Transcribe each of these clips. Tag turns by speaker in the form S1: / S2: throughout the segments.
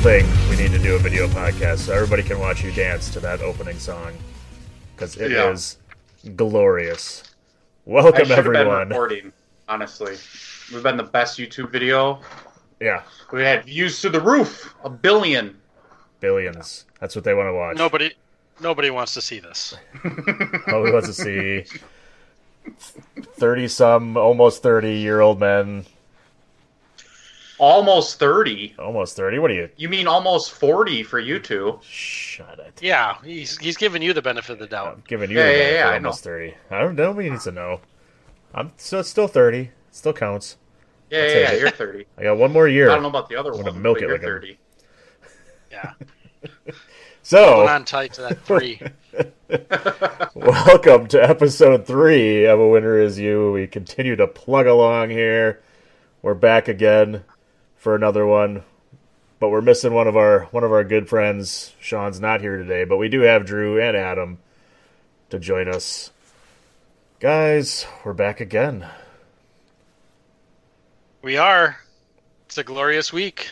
S1: Still think we need to do a video podcast so everybody can watch you dance to that opening song because it is
S2: Yeah.
S1: glorious.
S2: I
S1: Welcome
S2: have been
S1: everyone.
S2: recording. Honestly, we've been the best YouTube video.
S1: Yeah,
S2: We had views to the roof, a billion.
S1: billions. That's what they want to watch.
S3: Nobody, nobody wants to see this.
S1: Nobody wants to see thirty some, almost thirty year old men.
S2: Almost thirty.
S1: Almost thirty. What are you?
S2: You mean almost forty for you two?
S1: Shut it.
S3: Yeah, he's he's giving you the benefit of the doubt.
S1: I'm giving you
S2: Yeah,
S1: the
S2: yeah,
S1: benefit,
S2: yeah, I
S1: almost thirty. I don't. Nobody needs to know. I'm still still thirty. Still counts.
S2: Yeah,
S1: I'll
S2: yeah, yeah. You're thirty.
S1: I got one more year.
S2: I don't know about the other
S1: I'm
S2: one,
S1: gonna milk
S2: but
S1: it
S2: you're
S1: like a-
S2: thirty.
S3: Yeah,
S1: So
S3: hold on tight to that three.
S1: Welcome to episode three of A Winner Is You. We continue to plug along here. We're back again for another one, but we're missing one of our one of our good friends. Sean's not here today, but we do have Drew and Adam to join us. Guys, we're back again.
S3: We are. It's a glorious week.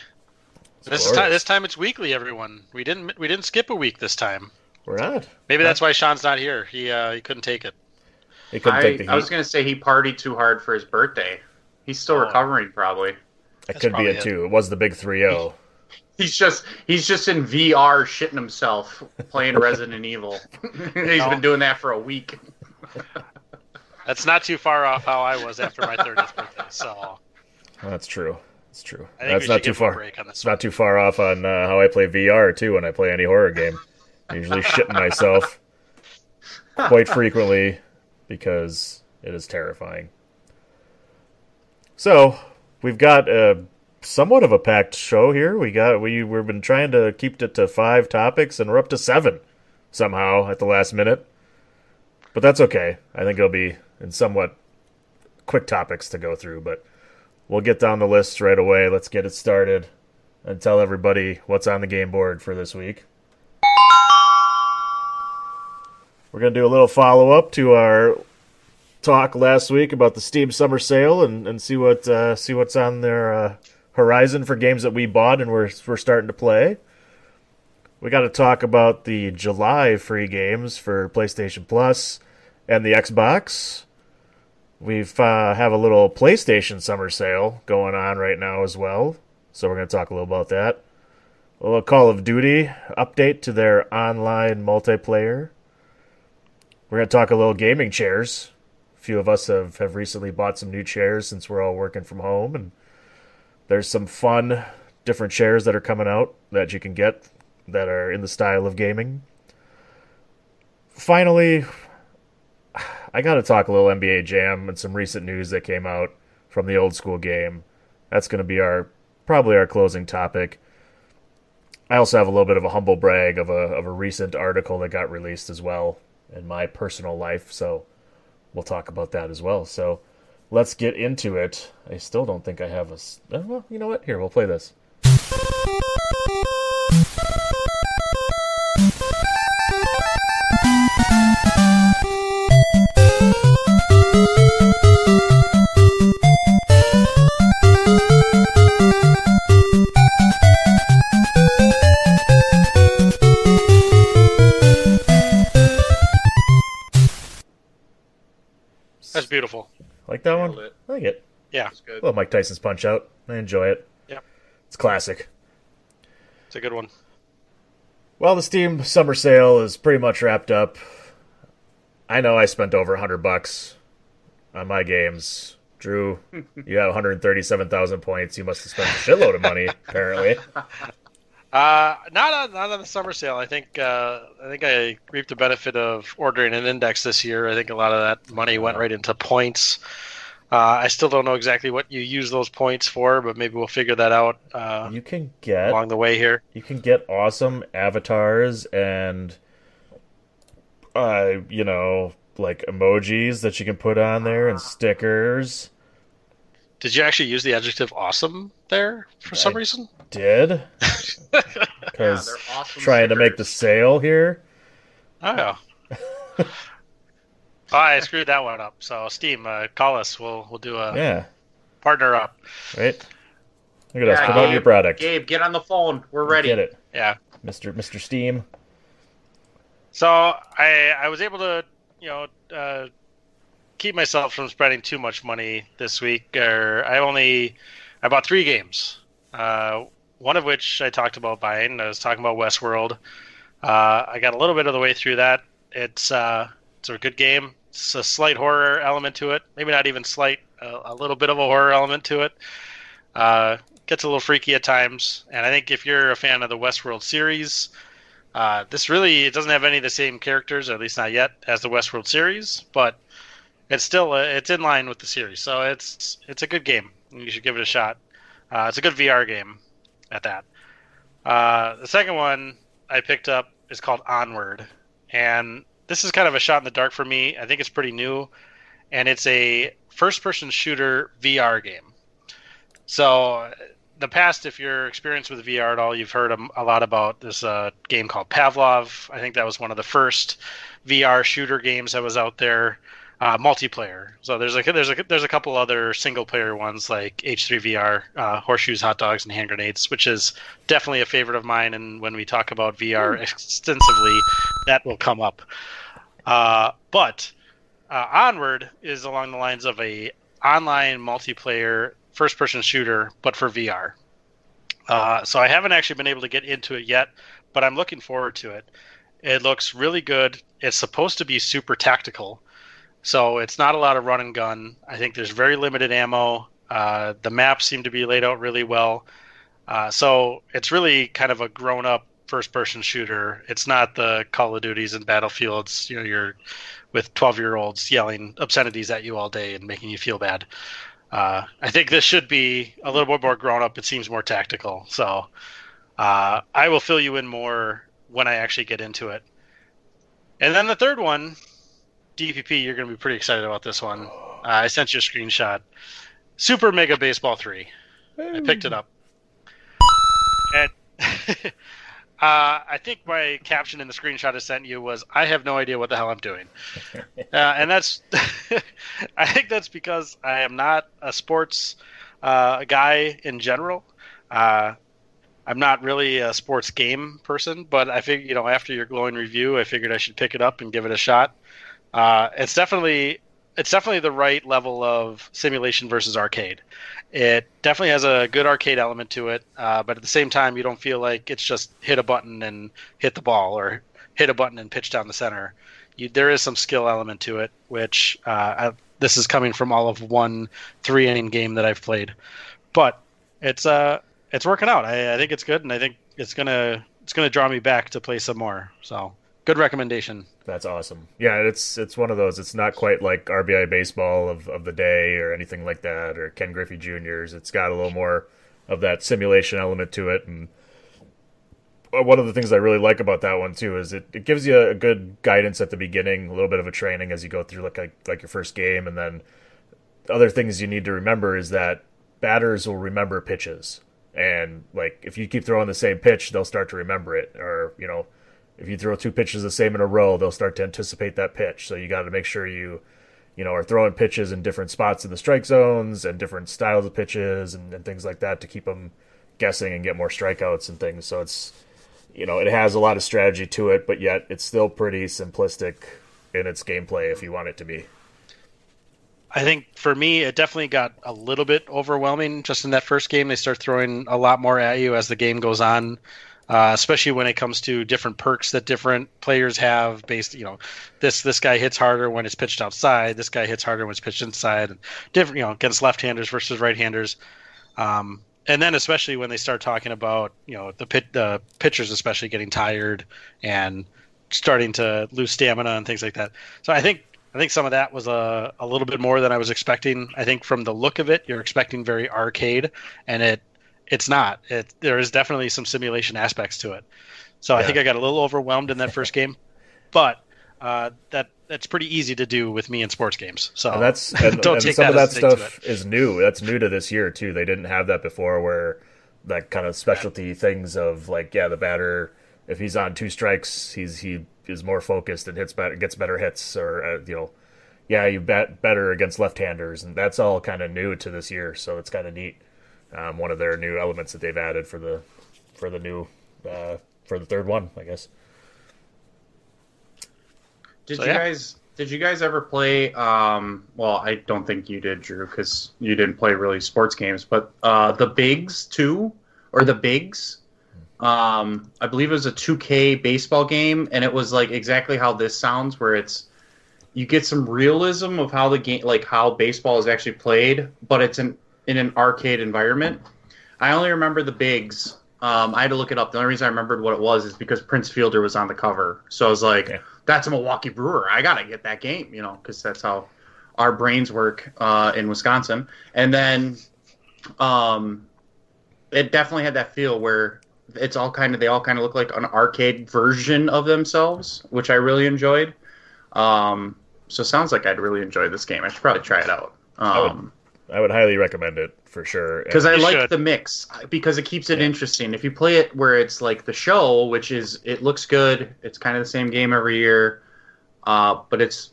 S3: This
S1: glorious.
S3: time, this time it's weekly. Everyone, we didn't we didn't skip a week this time.
S1: We're not.
S3: Maybe that's why Sean's not here. He uh, he couldn't take it.
S1: He couldn't
S2: I,
S1: take the heat.
S2: I was gonna say he partied too hard for his birthday. He's still
S3: Oh.
S2: recovering, probably.
S1: That could be
S3: probably
S1: it
S3: it.
S1: too. It was the big three zero.
S2: He's just he's just in VR shitting himself playing Resident Evil. he's been doing that for a week.
S3: That's not too far off how I was after my 30th birthday. So
S1: That's true. That's true. That's not too
S3: give him a
S1: far.
S3: break on this
S1: It's not too far off on uh, how I play VR too when I play any horror game. I usually shitting myself quite frequently because it is terrifying. So we've got a somewhat of a packed show here. We got we we've been trying to keep it to five topics and we're up to seven somehow at the last minute. But that's okay. I think it'll be in somewhat quick topics to go through, but we'll get down the list right away. Let's get it started and tell everybody what's on the game board for this week. We're going to do a little follow up to our talk last week about the Steam Summer Sale and, and see what uh, see what's on their uh, horizon for games that we bought and we're we're starting to play. We got to talk about the July free games for PlayStation Plus and the Xbox. We've uh, have a little PlayStation summer sale going on right now as well, so we're going to talk a little about that. A little Call of Duty update to their online multiplayer. We're going to talk a little gaming chairs. Few of us have, have recently bought some new chairs since we're all working from home, and there's some fun different chairs that are coming out that you can get that are in the style of gaming. Finally, I got to talk a little NBA Jam and some recent news that came out from the old school game. That's going to be our probably our closing topic. I also have a little bit of a humble brag of a of a recent article that got released as well in my personal life, so we'll talk about that as well. So let's get into it. I still don't think I have a. Well, you know what? Here, we'll play this.
S3: That's beautiful.
S1: Like that one?
S2: It.
S1: I like it.
S3: Yeah,
S2: good.
S1: Well, Mike Tyson's Punch Out. I enjoy it.
S3: Yeah.
S1: It's classic.
S3: it's a good one.
S1: Well, the Steam summer sale is pretty much wrapped up. I know I spent over 100 bucks on my games. Drew, you have 137,000 points. You must have spent a shitload of money, apparently.
S3: Uh, not on not on the summer sale. I think uh, I think I reaped the benefit of ordering an index this year. I think a lot of that money went right into points. Uh, I still don't know exactly what you use those points for, but maybe we'll figure that out uh,
S1: You can get
S3: along the way here.
S1: you can get awesome avatars and uh, you know, like emojis that you can put on there and stickers.
S3: Did you actually use the adjective "awesome" there for some
S1: I-
S3: reason?
S1: Did because
S2: they're awesome
S1: trying to make the sale here.
S3: Oh, yeah. oh, I screwed that one up. So Steam, uh, call us. We'll we'll do a
S1: Yeah,
S3: partner up.
S1: right. Look at us
S2: Yeah,
S1: promote
S2: Gabe,
S1: your product.
S2: Gabe, get on the phone. We're ready.
S1: Get it,
S3: Yeah.
S1: Mister Mister Steam.
S3: So I I was able to you know uh, keep myself from spending too much money this week. Or I only I bought three games. Uh, one of which I talked about buying. I was talking about Westworld. Uh, I got a little bit of the way through that. It's uh, it's a good game. It's a slight horror element to it. Maybe not even slight. A, a little bit of a horror element to it. Uh, gets a little freaky at times. And I think if you're a fan of the Westworld series, uh, this really it doesn't have any of the same characters, at least not yet, as the Westworld series, but it's still uh, it's in line with the series, so it's it's a good game. You should give it a shot. Uh, it's a good VR game at that. Uh, the second one I picked up is called Onward, and this is kind of a shot in the dark for me. I think it's pretty new, and it's a first-person shooter VR game. So the past, if you're experienced with VR at all, you've heard a, lot about this uh, game called Pavlov. I think that was one of the first VR shooter games that was out there, uh, multiplayer. So there's a there's a there's a couple other single player ones like H3VR, uh, horseshoes, hot dogs, and hand grenades, which is definitely a favorite of mine. And when we talk about VR extensively, that will come up. Uh, but uh, Onward is along the lines of a online multiplayer first person shooter, but for VR. Uh, so I haven't actually been able to get into it yet, but I'm looking forward to it. It looks really good. It's supposed to be super tactical, so it's not a lot of run and gun. I think there's very limited ammo. Uh, the maps seem to be laid out really well. Uh, so it's really kind of a grown up first person shooter. It's not the Call of Duties and Battlefields, you know, you're with 12 year olds yelling obscenities at you all day and making you feel bad. Uh, I think this should be a little bit more grown up. It seems more tactical. So uh, I will fill you in more when I actually get into it. And then the third one, DPP, you're going to be pretty excited about this one. Uh, I sent you a screenshot. Super Mega Baseball 3. I picked it up. And uh, I think my caption in the screenshot I sent you was, I have no idea what the hell I'm doing. Uh, and that's, I think that's because I am not a sports uh, guy in general. Uh, I'm not really a sports game person, but I think you know after your glowing review, I figured I should pick it up and give it a shot. Uh, it's definitely it's definitely the right level of simulation versus arcade. It definitely has a good arcade element to it, uh, but at the same time, you don't feel like it's just hit a button and hit the ball or hit a button and pitch down the center. You, there is some skill element to it, which uh, I, this is coming from all of one three inning game that I've played, but it's uh it's working out. I, I think it's good, and I think it's gonna it's gonna draw me back to play some more. So good recommendation.
S1: That's awesome. Yeah, it's it's one of those. It's not quite like RBI baseball of, of the day or anything like that, or Ken Griffey Jr.'s. It's got a little more of that simulation element to it, and uh, one of the things I really like about that one too is it, it gives you a good guidance at the beginning, a little bit of a training as you go through like like, like your first game, and then other things you need to remember is that batters will remember pitches, and like if you keep throwing the same pitch, they'll start to remember it, or you know if you throw two pitches the same in a row, they'll start to anticipate that pitch. So you got to make sure you, you know, are throwing pitches in different spots in the strike zones and different styles of pitches and, and things like that to keep them guessing and get more strikeouts and things. So it's, you know, it has a lot of strategy to it, but yet it's still pretty simplistic in its gameplay if you want it to be.
S3: I think for me, it definitely got a little bit overwhelming just in that first game. They start throwing a lot more at you as the game goes on uh, especially when it comes to different perks that different players have based you know this this guy hits harder when it's pitched outside this guy hits harder when it's pitched inside and different you know against left-handers versus right-handers um, and then especially when they start talking about you know the pit the pitchers especially getting tired and starting to lose stamina and things like that so i think I think some of that was a, a little bit more than I was expecting. I think from the look of it, you're expecting very arcade, and it it's not. It, there is definitely some simulation aspects to it. So yeah. I think I got a little overwhelmed in that first game, but uh, that that's pretty easy to do with me in sports games. So
S1: and that's and, don't and take some that of that stuff is new. That's new to this year too. They didn't have that before, where that kind of specialty yeah. things of like yeah, the batter if he's on two strikes, he's he is more focused and hits better, gets better hits, or uh, you know, yeah, you bet better against left-handers, and that's all kind of new to this year. So it's kind of neat um, one of their new elements that they've added for the for the new uh, for the third one, I guess.
S2: Did so, you yeah. guys did you guys ever play? Um, well, I don't think you did, Drew, because you didn't play really sports games. But uh, the Bigs two or the Bigs, um, I believe it was a 2K baseball game, and it was like exactly how this sounds, where it's you get some realism of how the game, like how baseball is actually played, but it's an in an arcade environment. I only remember the bigs. Um, I had to look it up. The only reason I remembered what it was is because Prince Fielder was on the cover. So I was like, okay. "That's a Milwaukee Brewer. I gotta get that game," you know, because that's how our brains work uh, in Wisconsin. And then, um, it definitely had that feel where it's all kind of they all kind of look like an arcade version of themselves, which I really enjoyed. Um, so sounds like I'd really enjoy this game. I should probably try it out. Um,
S1: I would highly recommend it for sure.
S2: Because I like should. the mix because it keeps it yeah. interesting. If you play it where it's like the show, which is it looks good, it's kind of the same game every year, uh, but it's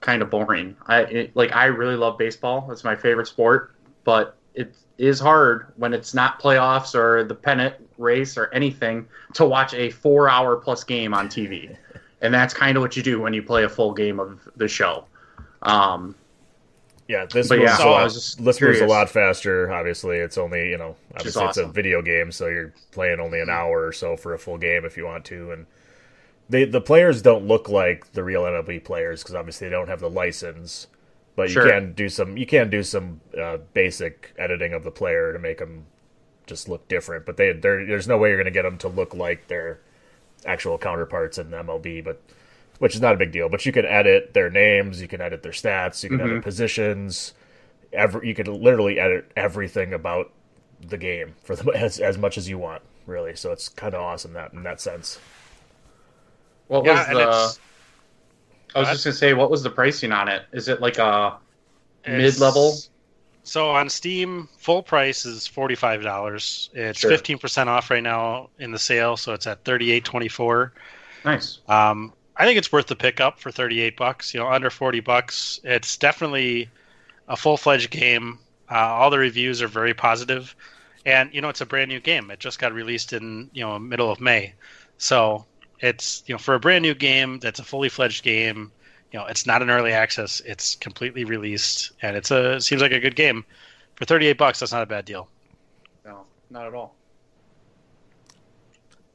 S2: kind of boring. I it, like I really love baseball. It's my favorite sport, but it is hard when it's not playoffs or the pennant race or anything to watch a four hour plus game on TV. and that's kind of what you do when you play a full game of the show. Um,
S1: yeah, this but was, yeah, a lot, this was a lot faster. Obviously, it's only you know obviously awesome. it's a video game, so you're playing only an hour or so for a full game if you want to, and they the players don't look like the real MLB players because obviously they don't have the license. But sure. you can do some you can do some uh, basic editing of the player to make them just look different. But they there's no way you're going to get them to look like their actual counterparts in MLB. But which is not a big deal. But you can edit their names, you can edit their stats, you can mm-hmm. edit positions. Every you can literally edit everything about the game for the, as as much as you want, really. So it's kind of awesome that in that sense.
S2: What yeah, was the? I was just gonna say, what was the pricing on it? Is it like a mid level?
S3: So on Steam, full price is forty five dollars. It's fifteen sure. percent off right now in the sale, so it's at thirty eight twenty four.
S2: Nice.
S3: Um, I think it's worth the pickup for 38 bucks. You know, under 40 bucks. It's definitely a full fledged game. Uh, all the reviews are very positive, and you know, it's a brand new game. It just got released in you know middle of May, so it's you know for a brand new game that's a fully fledged game. You know, it's not an early access. It's completely released, and it's a seems like a good game for 38 bucks. That's not a bad deal.
S2: No, not at all.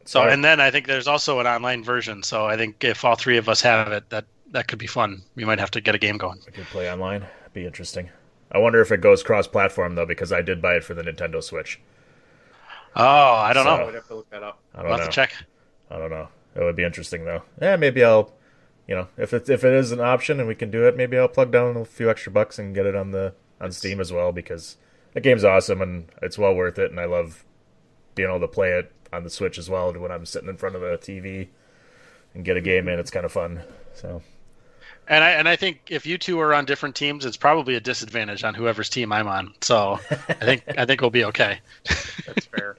S3: So right. and then I think there's also an online version. So I think if all three of us have it, that that could be fun. We might have to get a game going.
S1: I could play online. be interesting. I wonder if it goes cross-platform though, because I did buy it for the Nintendo Switch.
S3: Oh, I don't so, know.
S2: We'd have to look that up.
S1: I don't we'll
S3: know. have to check.
S1: I don't know. it would be interesting though. Yeah, maybe I'll, you know, if it if it is an option and we can do it, maybe I'll plug down a few extra bucks and get it on the on Steam as well because the game's awesome and it's well worth it, and I love being able to play it on the Switch as well when I'm sitting in front of a TV and get a game in. It's kind of fun. So.
S3: And I and I think if you two are on different teams, it's probably a disadvantage on whoever's team I'm on. So I think I think we'll be okay.
S2: That's fair.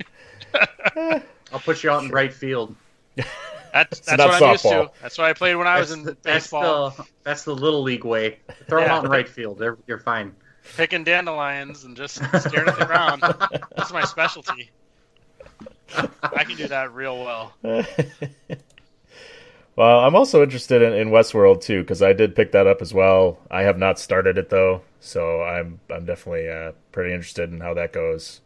S2: I'll put you out in right field.
S3: That's, that's
S1: not
S3: what I'm used to. That's what I played when I was
S2: That's
S3: in
S2: the, that's
S3: baseball,
S2: the that's the little league way. Throw them out in right field. They're, you're fine.
S3: picking dandelions and just staring at the ground. That's my specialty. I can do that real well.
S1: well, I'm also interested in, in Westworld too because I did pick that up as well. I have not started it though, so I'm I'm definitely uh, pretty interested in how that goes.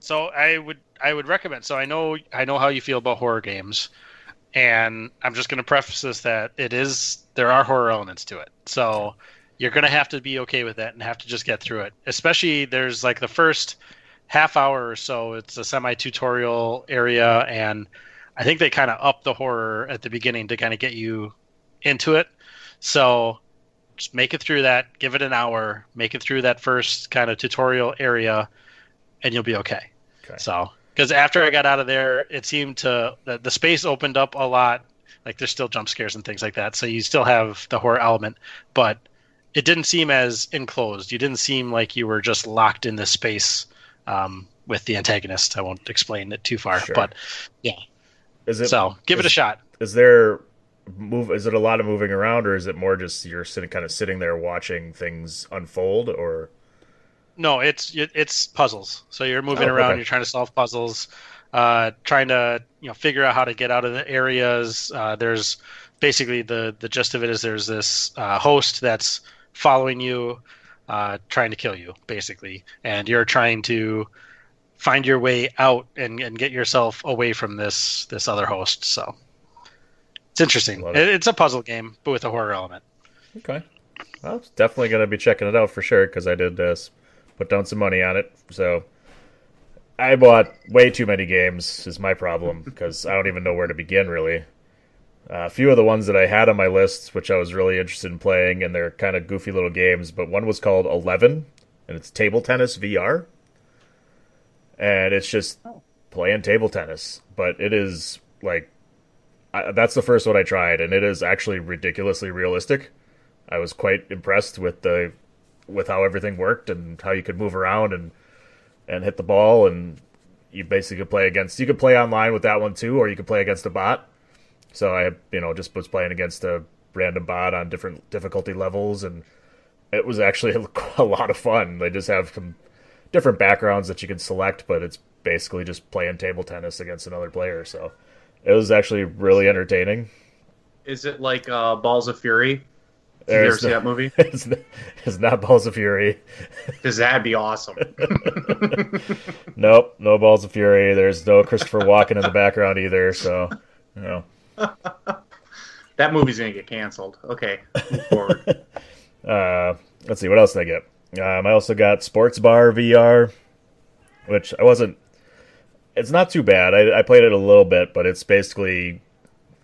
S3: So I would I would recommend. So I know I know how you feel about horror games, and I'm just going to preface this that it is there are horror elements to it. So you're going to have to be okay with that and have to just get through it. Especially there's like the first half hour or so. It's a semi-tutorial area, and I think they kind of up the horror at the beginning to kind of get you into it. So just make it through that. Give it an hour. Make it through that first kind of tutorial area, and you'll be okay.
S1: Okay.
S3: So, because after I got out of there, it seemed to the, the space opened up a lot. Like there's still jump scares and things like that, so you still have the horror element, but it didn't seem as enclosed. You didn't seem like you were just locked in this space um, with the antagonist. I won't explain it too far,
S1: Sure.
S3: but yeah.
S1: Is it
S3: So give it a shot.
S1: Is there move? Is it a lot of moving around, or is it more just you're sitting kind of sitting there watching things unfold? Or
S3: No, it's it, it's puzzles. So you're moving
S1: Oh,
S3: around.
S1: okay.
S3: You're trying to solve puzzles, uh, trying to you know figure out how to get out of the areas. Uh, there's basically the the gist of it is there's this uh, host that's following you, uh, trying to kill you basically, and you're trying to find your way out and, and get yourself away from this this other host. So it's interesting.
S1: It.
S3: It, it's a puzzle game, but with a horror element.
S1: okay, well, it's definitely gonna be checking it out for sure because I did uh, s- put down some money on it. So I bought way too many games. Is my problem because I don't even know where to begin really. Uh, a few of the ones that I had on my list, which I was really interested in playing, and they're kind of goofy little games, but one was called Eleven, and it's table tennis VR, and it's just playing table tennis, but it is like I, that's the first one I tried, and it is actually ridiculously realistic. I was quite impressed with the with how everything worked and how you could move around and and hit the ball, and you basically could play against. You could play online with that one too, or you could play against a bot. So I, you know, just was playing against a random bot on different difficulty levels, and it was actually a lot of fun. They just have some different backgrounds that you can select, but it's basically just playing table tennis against another player. So it was actually really entertaining.
S2: Is it like uh, Balls of Fury? Did you ever see that movie?
S1: it's, not, it's not Balls of Fury.
S2: Because that'd be awesome.
S1: Nope, no Balls of Fury. There's no Christopher Walken in the background either. So, you know,
S2: that movie's gonna get canceled. Okay, move forward.
S1: uh, let's see what else did I get. Um, I also got Sports Bar VR, which I wasn't. It's not too bad. I, I played it a little bit, but it's basically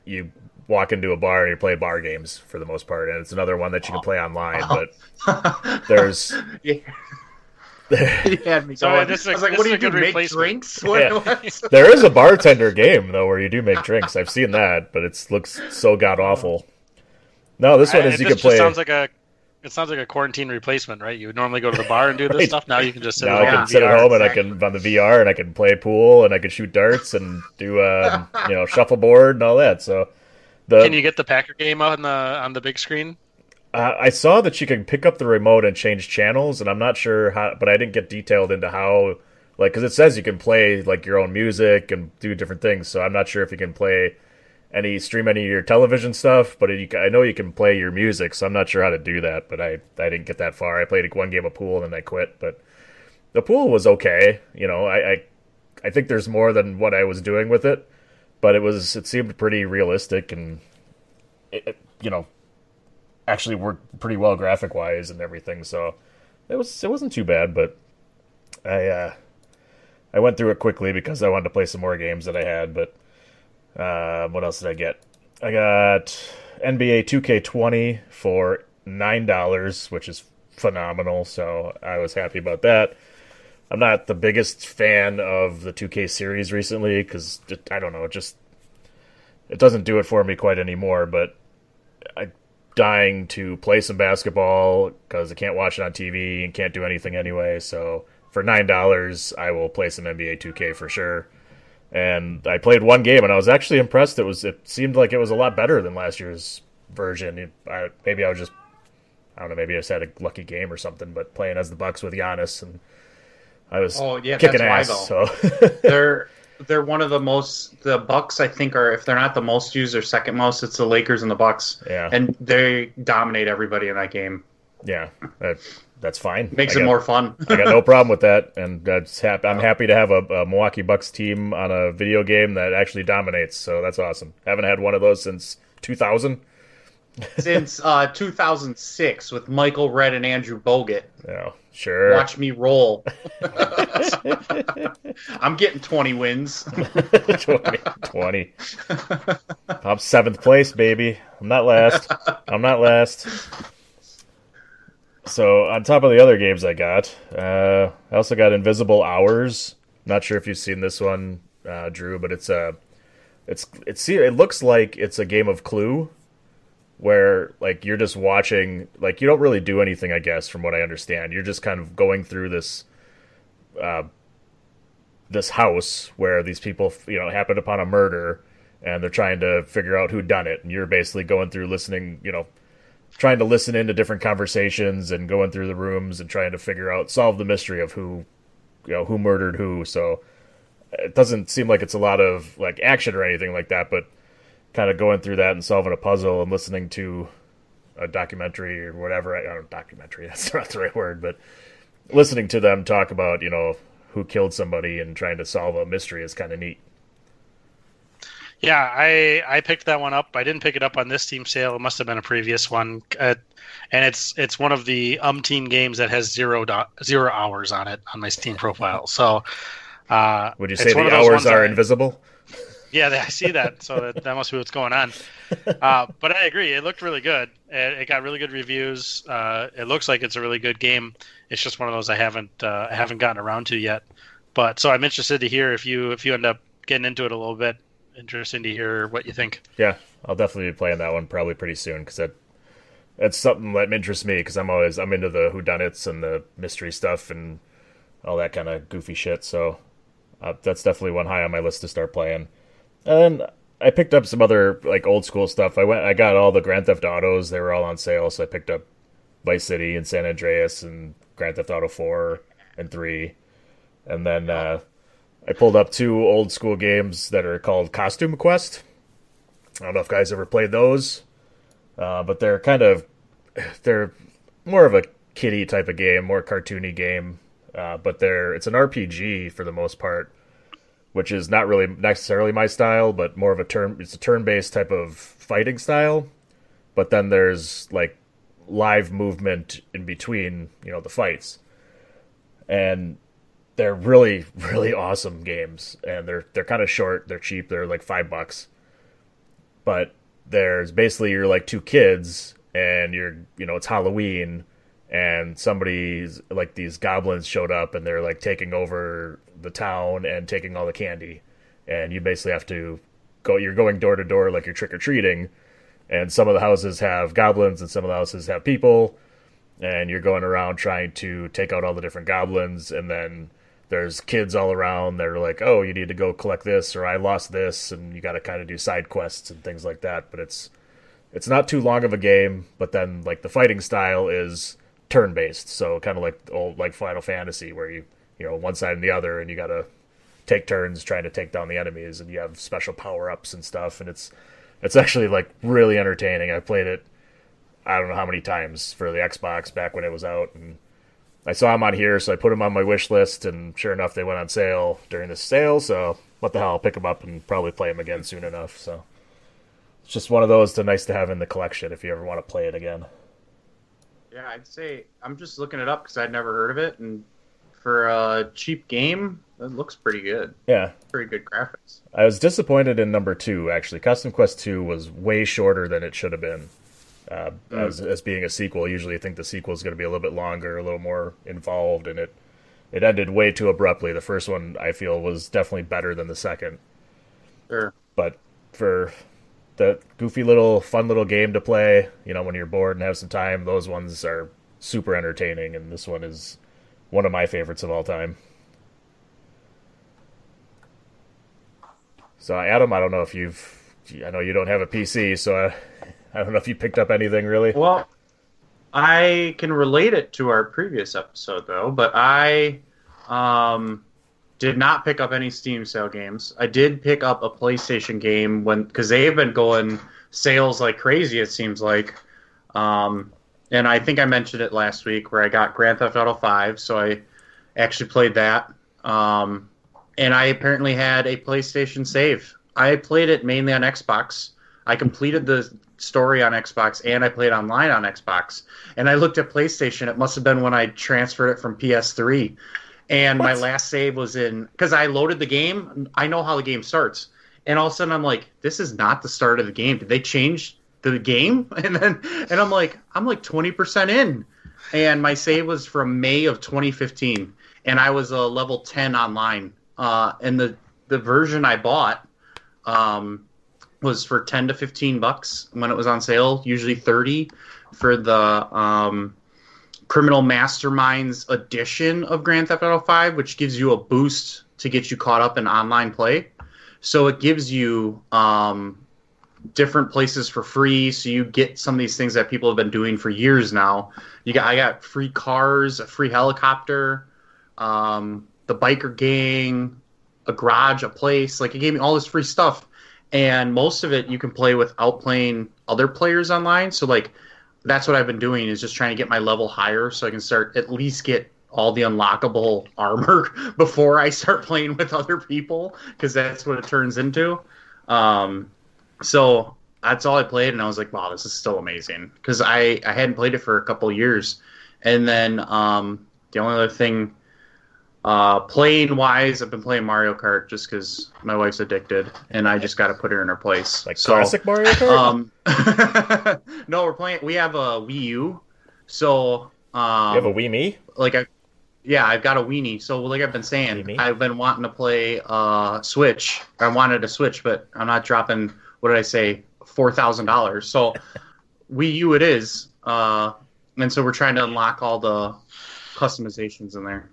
S1: you walk into a bar and you play bar games for the most part, and it's another one that you can play online. But there's
S2: yeah. you had me
S3: So,
S2: going.
S3: this is a-
S2: I was like,
S3: this
S2: "What
S3: is
S2: do you do? Make drinks? What,
S1: Yeah.
S2: what?
S1: there is a bartender game though where you do make drinks. I've seen that, but it looks so god awful. No, this one
S3: I-
S1: is you can play.
S3: just sounds like a it sounds like a quarantine replacement, right? You would normally go to the bar and do this
S1: Right.
S3: stuff. Now you can just sit
S1: now
S3: at
S1: I
S3: home
S1: can
S3: and
S1: sit at
S3: VR.
S1: home and I can on the VR and I can play pool and I can shoot darts and do um, you know shuffleboard and all that. So the
S3: Can you get the Packer game on the on the big screen?
S1: Uh, I saw that you can pick up the remote and change channels, and I'm not sure how, but I didn't get detailed into how, like, because it says you can play like your own music and do different things. So I'm not sure if you can play any stream any of your television stuff, but you, I know you can play your music. So I'm not sure how to do that, but I I didn't get that far. I played one game of pool and then I quit, but the pool was okay. You know, I I, I think there's more than what I was doing with it, but it was it seemed pretty realistic and it, it- you know actually worked pretty well graphic wise and everything. So it was it wasn't too bad, but I uh, I went through it quickly because I wanted to play some more games that I had. But Uh, what else did I get? I got NBA 2K20 for nine dollars, which is phenomenal. So I was happy about that. I'm not the biggest fan of the 2K series recently because I don't know, it just it doesn't do it for me quite anymore. But I'm dying to play some basketball because I can't watch it on TV and can't do anything anyway. So for nine dollars, I will play some NBA 2K for sure. And I played one game and I was actually impressed. It was it seemed like it was a lot better than last year's version. I, maybe I was just I don't know. Maybe I just had a lucky game or something. But playing as the Bucks with Giannis and I was
S2: Oh yeah,
S1: kicking ass.
S2: why
S1: so
S2: they're they're one of the most the Bucks I think are if they're not the most used or second most, it's the Lakers and the Bucks.
S1: Yeah.
S2: And they dominate everybody in that game.
S1: yeah, that, that's fine.
S2: Makes
S1: I
S2: it
S1: got-
S2: more fun.
S1: I got no problem with that, and that's hap- I'm happy to have a, a Milwaukee Bucks team on a video game that actually dominates. So that's awesome. Haven't had one of those since 2000.
S2: Since uh, 2006 with Michael Redd and Andrew Bogut.
S1: Yeah, sure.
S2: Watch me roll. I'm getting 20 wins.
S1: 20, 20. I'm seventh place, baby. I'm not last. I'm not last. So on top of the other games I got, uh, I also got Invisible Hours. Not sure if you've seen this one, uh, Drew, but it's a, it's it's it looks like it's a game of Clue, where like you're just watching, like you don't really do anything, I guess, from what I understand. You're just kind of going through this uh, this house where these people, you know, happened upon a murder and they're trying to figure out who done it. And you're basically going through listening, you know, trying to listen into different conversations and going through the rooms and trying to figure out, solve the mystery of who, you know, who murdered who. So it doesn't seem like it's a lot of like action or anything like that, but kind of going through that and solving a puzzle and listening to a documentary or whatever. I don't documentary, that's not the right word, but listening to them talk about, you know, who killed somebody and trying to solve a mystery is kind of neat.
S3: Yeah, I I picked that one up. I didn't pick it up on this Steam sale. It must have been a previous one. Uh, and it's it's one of the umpteen games that has zero do- zero hours on it on my Steam profile. So, uh,
S1: Would you say the hours are
S3: that-
S1: invisible?
S3: Yeah, I see that. So that, that must be what's going on. Uh, but I agree. It looked really good. It, it got really good reviews. Uh, it looks like it's a really good game. It's just one of those I haven't uh, I haven't gotten around to yet. But so I'm interested to hear if you if you end up getting into it a little bit. Interesting to hear what you think.
S1: Yeah, I'll definitely be playing that one probably pretty soon because that that's something that interests me because I'm always I'm into the whodunits and the mystery stuff and all that kind of goofy shit. So uh, that's definitely one high on my list to start playing. And I picked up some other like old school stuff. I went I got all the Grand Theft Autos. They were all on sale, so I picked up Vice City and San Andreas and Grand Theft Auto 4 and 3. And then uh, I pulled up two old school games that are called Costume Quest. I don't know if guys ever played those, uh, but they're kind of they're more of a kiddie type of game, more cartoony game. Uh, but they're it's an RPG for the most part, which is not really necessarily my style, but more of a turn. It's a turn-based type of fighting style. But then there's like live movement in between, you know, the fights, and they're really really awesome games. And they're they're kind of short. They're cheap. They're like five bucks but there's basically you're like two kids and you're you know it's halloween and somebody's like these goblins showed up and they're like taking over the town and taking all the candy. And you basically have to go you're going door to door like you're trick-or-treating. And some of the houses have goblins and some of the houses have people. And you're going around trying to take out all the different goblins. And then there's kids all around that are like oh you need to go collect this or i lost this. And you got to kind of do side quests and things like that. But it's it's not too long of a game. But then like the fighting style is turn based so kind of like old like final fantasy where you you know one side and the other and you got to take turns trying to take down the enemies and you have special power ups and stuff and it's it's actually like really entertaining i played it i don't know how many times for the xbox back when it was out and I saw them on here, so I put them on my wish list, and sure enough, they went on sale during this sale. So what the hell, I'll pick them up and probably play them again soon enough. So it's just one of those to nice to have in the collection if you ever want to play it again.
S2: Yeah, I'd say I'm just looking it up because I'd never heard of it, and for a cheap game, It looks pretty good.
S1: Yeah,
S2: Pretty good graphics.
S1: I was disappointed in number two. Actually, Costume Quest two was way shorter than it should have been. Uh, as, as being a sequel, usually I think the sequel is going to be a little bit longer, a little more involved, and it it ended way too abruptly. The first one I feel was definitely better than the second,
S2: Sure.
S1: but for the goofy little fun little game to play, you know, when you're bored and have some time, those ones are super entertaining, and this one is one of my favorites of all time. So, Adam, I don't know if you've, I know you don't have a PC, so I, I don't know if you picked up anything really.
S2: Well, I can relate it to our previous episode though, but I um, did not pick up any Steam sale games. I did pick up a PlayStation game when because they have been going sales like crazy. It seems like, um, and I think I mentioned it last week where I got Grand Theft Auto Five, so I actually played that. Um, and I apparently had a PlayStation save. I played it mainly on Xbox. I completed the story on Xbox and I played online on Xbox. And I looked at PlayStation. It must have been when I transferred it from PS3. And my last save was in because I loaded the game. I know how the game starts, and all of a sudden I'm like, "This is not the start of the game. Did they change the game?" And then and I'm like, "I'm like 20 percent in," and my save was from May of 2015, and I was a level 10 online. Uh, and the the version I bought um, was for 10 to 15 bucks when it was on sale, usually 30 for the um, Criminal Masterminds edition of Grand Theft Auto 5, which gives you a boost to get you caught up in online play. So it gives you um, different places for free. So you get some of these things that people have been doing for years now. You got I got free cars, a free helicopter, um, the biker gang, a garage, a place. Like it gave me all this free stuff, and most of it you can play without playing other players online. So like that's what I've been doing is just trying to get my level higher so I can start at least get all the unlockable armor before I start playing with other people because that's what it turns into. Um, so that's all I played, and I was like, wow, this is still amazing because I I hadn't played it for a couple years, and then um, the only other thing. Uh, playing wise, I've been playing Mario Kart just because my wife's addicted, and I just got to put her in her place.
S1: Like
S2: So-
S1: classic Mario Kart.
S2: um, no, we're playing. We have a Wii U, so um,
S1: you have a Wii Me?
S2: like I, yeah, I've got a weenie. So like I've been saying,
S1: Weenie?
S2: I've been wanting to play uh Switch. I wanted to Switch, but I'm not dropping. What did I say? Four thousand dollars. So Wii U it is. Uh, and so we're trying to unlock all the customizations in there.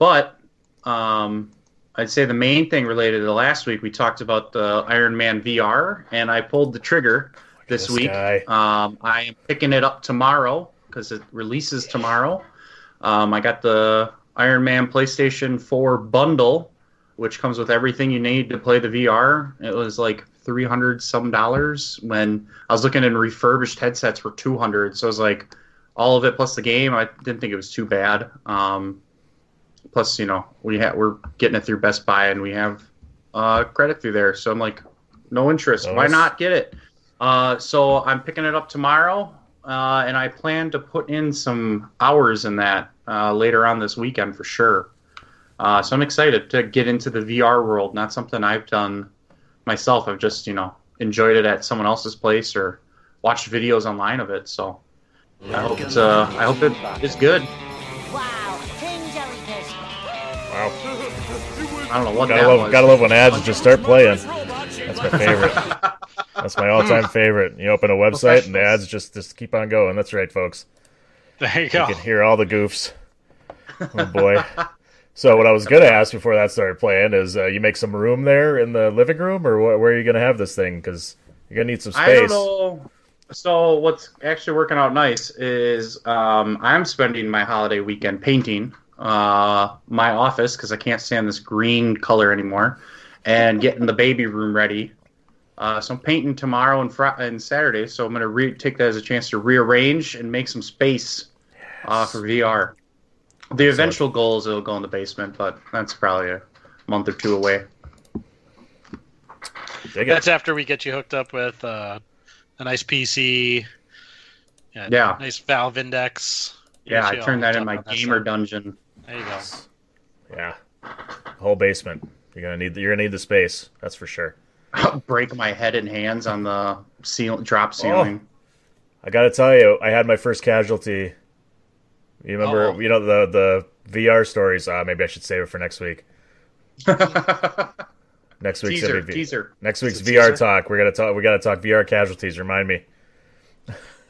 S2: But um, I'd say the main thing related to last week, we talked about the Iron Man VR, and I pulled the trigger this,
S1: this
S2: week. Um, I am picking it up tomorrow because it releases tomorrow. Um, I got the Iron Man PlayStation 4 bundle, which comes with everything you need to play the VR. It was like 300 some dollars when I was looking in refurbished headsets for 200. So it was like all of it plus the game. I didn't think it was too bad. Um, plus, you know, we ha- we're getting it through Best Buy and we have uh, credit through there. So I'm like, no interest. Why not get it? Uh, so I'm picking it up tomorrow, uh, and I plan to put in some hours in that uh, later on this weekend for sure. Uh, so I'm excited to get into the VR world. Not something I've done myself. I've just you know enjoyed it at someone else's place or watched videos online of it. So I hope it's uh, I hope it is good. I don't know what
S1: Gotta
S2: that
S1: love,
S2: was.
S1: gotta love when ads just start playing. That's my favorite. That's my all-time favorite. You open a website and the ads just just keep on going. That's right, folks.
S3: There you
S1: You
S3: go.
S1: can hear all the goofs. Oh boy. So what I was gonna ask before that started playing is, uh, you make some room there in the living room, or wh- where are you gonna have this thing? Because you're gonna need some space.
S2: I don't know. So what's actually working out nice is um, I'm spending my holiday weekend painting uh, my office because I can't stand this green color anymore, and getting the baby room ready. Uh, so I'm painting tomorrow and, Fri and Saturday. So I'm gonna re- take that as a chance to rearrange and make some space uh, for VR. The eventual goal is it'll go in the basement, but that's probably a month or two away.
S3: That's after we get you hooked up with uh, a nice PC.
S2: Yeah.
S3: Nice Valve Index.
S2: Yeah, I turned that in my gamer
S3: stuff.
S2: dungeon.
S3: There you go.
S1: Yeah. whole basement. You're gonna need the, you're gonna need the space. That's for sure.
S2: I'll Break my head and hands on the seal, drop ceiling.
S1: I gotta tell you, I had my first casualty. You remember,
S2: Uh-oh.
S1: you know the the VR stories. Uh, maybe I should save it for next week. Next week's
S2: teaser,
S1: gonna be-
S2: teaser.
S1: Next week's VR
S3: teaser?
S1: talk. We're gonna talk. We gotta talk VR casualties. Remind me.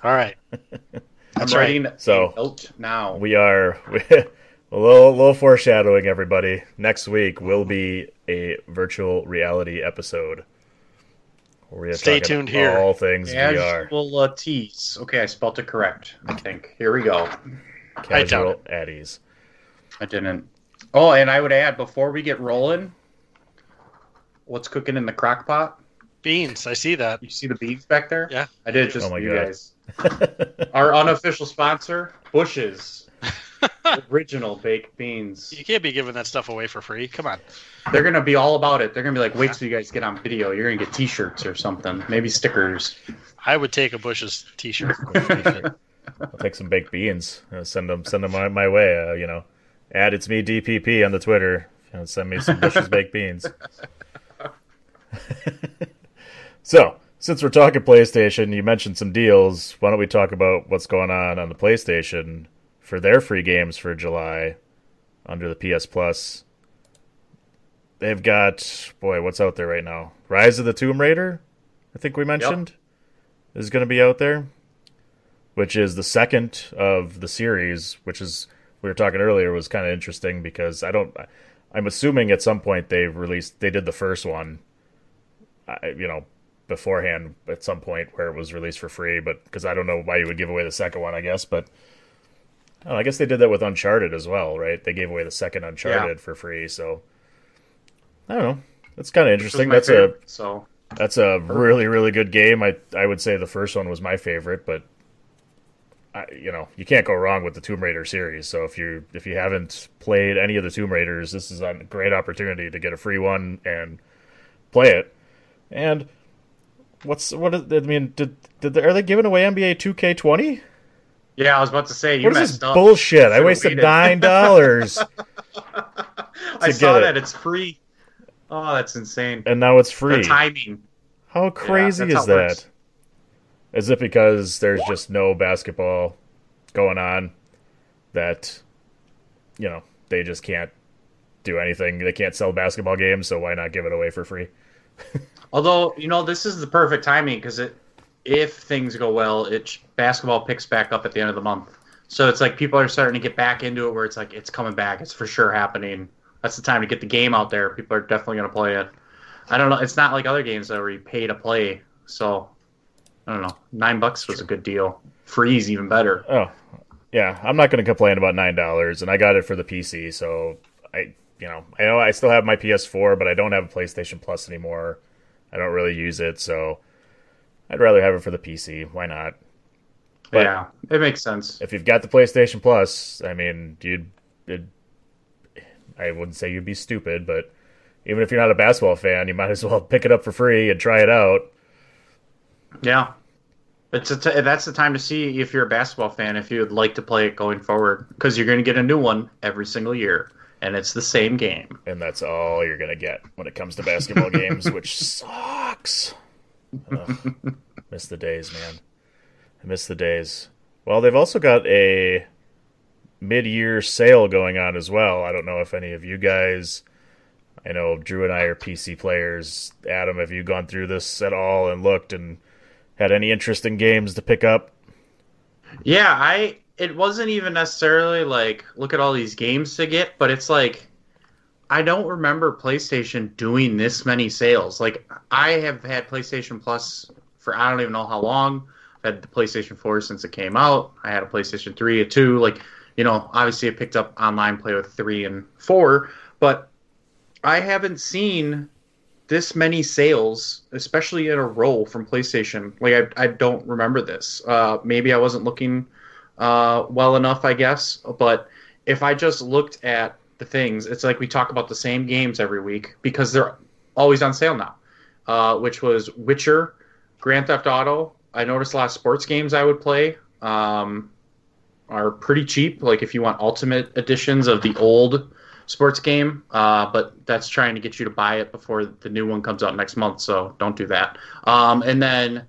S3: All right.
S2: I'm
S3: right.
S2: writing
S1: So-
S2: a note now.
S1: We are a little little foreshadowing. Everybody, next week will be a virtual reality episode. We are
S3: Stay
S1: talking
S3: tuned here.
S1: All things VR.
S2: Casual uh, tease. Okay, I spelled it correct. I think. Here we go.
S3: I doubt
S1: Casual at ease.
S2: I didn't. Oh, and I would add before we get rolling, what's cooking in the crock pot?
S3: Beans. I see that.
S2: You see the beans back there?
S3: Yeah.
S2: I did just
S1: Oh my
S2: for you
S1: God.
S2: guys. Our unofficial sponsor, Bush's. Original baked beans.
S3: You can't be giving that stuff away for free. Come on.
S2: They're gonna be all about it. They're gonna be like, wait till you guys get on video. You're gonna get T-shirts or something, maybe stickers.
S3: I would take a Bush's T-shirt.
S1: I'll take some baked beans. Uh, send them, send them my, my way. Uh, you know, add it's me DPP on the Twitter. You know, send me some Bush's baked beans. so, since we're talking PlayStation, you mentioned some deals. Why don't we talk about what's going on on the PlayStation for their free games for July under the PS Plus? They've got boy, what's out there right now? Rise of the Tomb Raider. I think we mentioned is going to be out there which is the second of the series, which is we were talking earlier was kind of interesting because I don't I'm assuming at some point they've released they did the first one you know beforehand at some point where it was released for free but because I don't know why you would give away the second one I guess but oh, I guess they did that with Uncharted as well right they gave away the second Uncharted for free so I don't know that's kind of interesting that's a
S2: so
S1: that's a really, really good game. I I would say the first one was my favorite, but I, you know you can't go wrong with the Tomb Raider series. So if you if you haven't played any of the Tomb Raiders, this is a great opportunity to get a free one and play it. And what's what is, I mean? Did did they, are they giving away NBA Two K Twenty?
S2: Yeah, I was about to say you
S1: What is
S2: messed
S1: this
S2: up.
S1: bullshit? I wasted nine dollars
S2: I saw
S1: it.
S2: that it's free. Oh, that's insane.
S1: and now it's
S2: The
S1: free.
S2: timing.
S1: How crazy
S2: is how it works.
S1: that? Is it because there's just no basketball going on that you know they just can't do anything? They can't sell basketball games, so why not give it away for free?
S2: Although you know this is the perfect timing because it, if things go well, it basketball picks back up at the end of the month. So it's like people are starting to get back into it, where it's like it's coming back. It's for sure happening. That's the time to get the game out there. People are definitely going to play it. I don't know. It's not like other games that where you pay to play. So I don't know. Nine bucks was a good deal. Free's even better.
S1: Oh, yeah, I'm not going to complain about nine dollars, and I got it for the PC, so I, you know, I know I still have my PS4, but I don't have a PlayStation Plus anymore. I don't really use it, so I'd rather have it for the PC. Why not? But-
S2: yeah, it makes sense.
S1: if you've got the PlayStation Plus, I mean, you'd, it, I wouldn't say you'd be stupid, but even if you're not a basketball fan, you might as well pick it up for free and try it out.
S2: Yeah. It's a t- that's the time to see if you're a basketball fan if you would like to play it going forward because you're going to get a new one every single year and it's the same game.
S1: And that's all you're gonna get when it comes to basketball games, which sucks. Ugh. miss the days, man. I miss the days. Well, they've also got a mid-year sale going on as well. I don't know if any of you guys. I know Drew and I are PC players. Adam, have you gone through this at all and looked and had any interesting games to pick up?
S2: Yeah, I it wasn't even necessarily like look at all these games to get, but it's like I don't remember PlayStation doing this many sales. Like I have had PlayStation Plus for I don't even know how long. I've had the PlayStation 4 since it came out. I had a PlayStation 3, a 2, like you know, obviously I picked up online play with 3 and 4, but I haven't seen this many sales, especially in a row from PlayStation. Like I, I don't remember this. Uh, maybe I wasn't looking uh, well enough, I guess. But if I just looked at the things, it's like we talk about the same games every week because they're always on sale now. Uh, which was Witcher, Grand Theft Auto. I noticed a lot of sports games I would play um, are pretty cheap. Like if you want ultimate editions of the old sports game, uh, but that's trying to get you to buy it before the new one comes out next month. So don't do that. Um, and then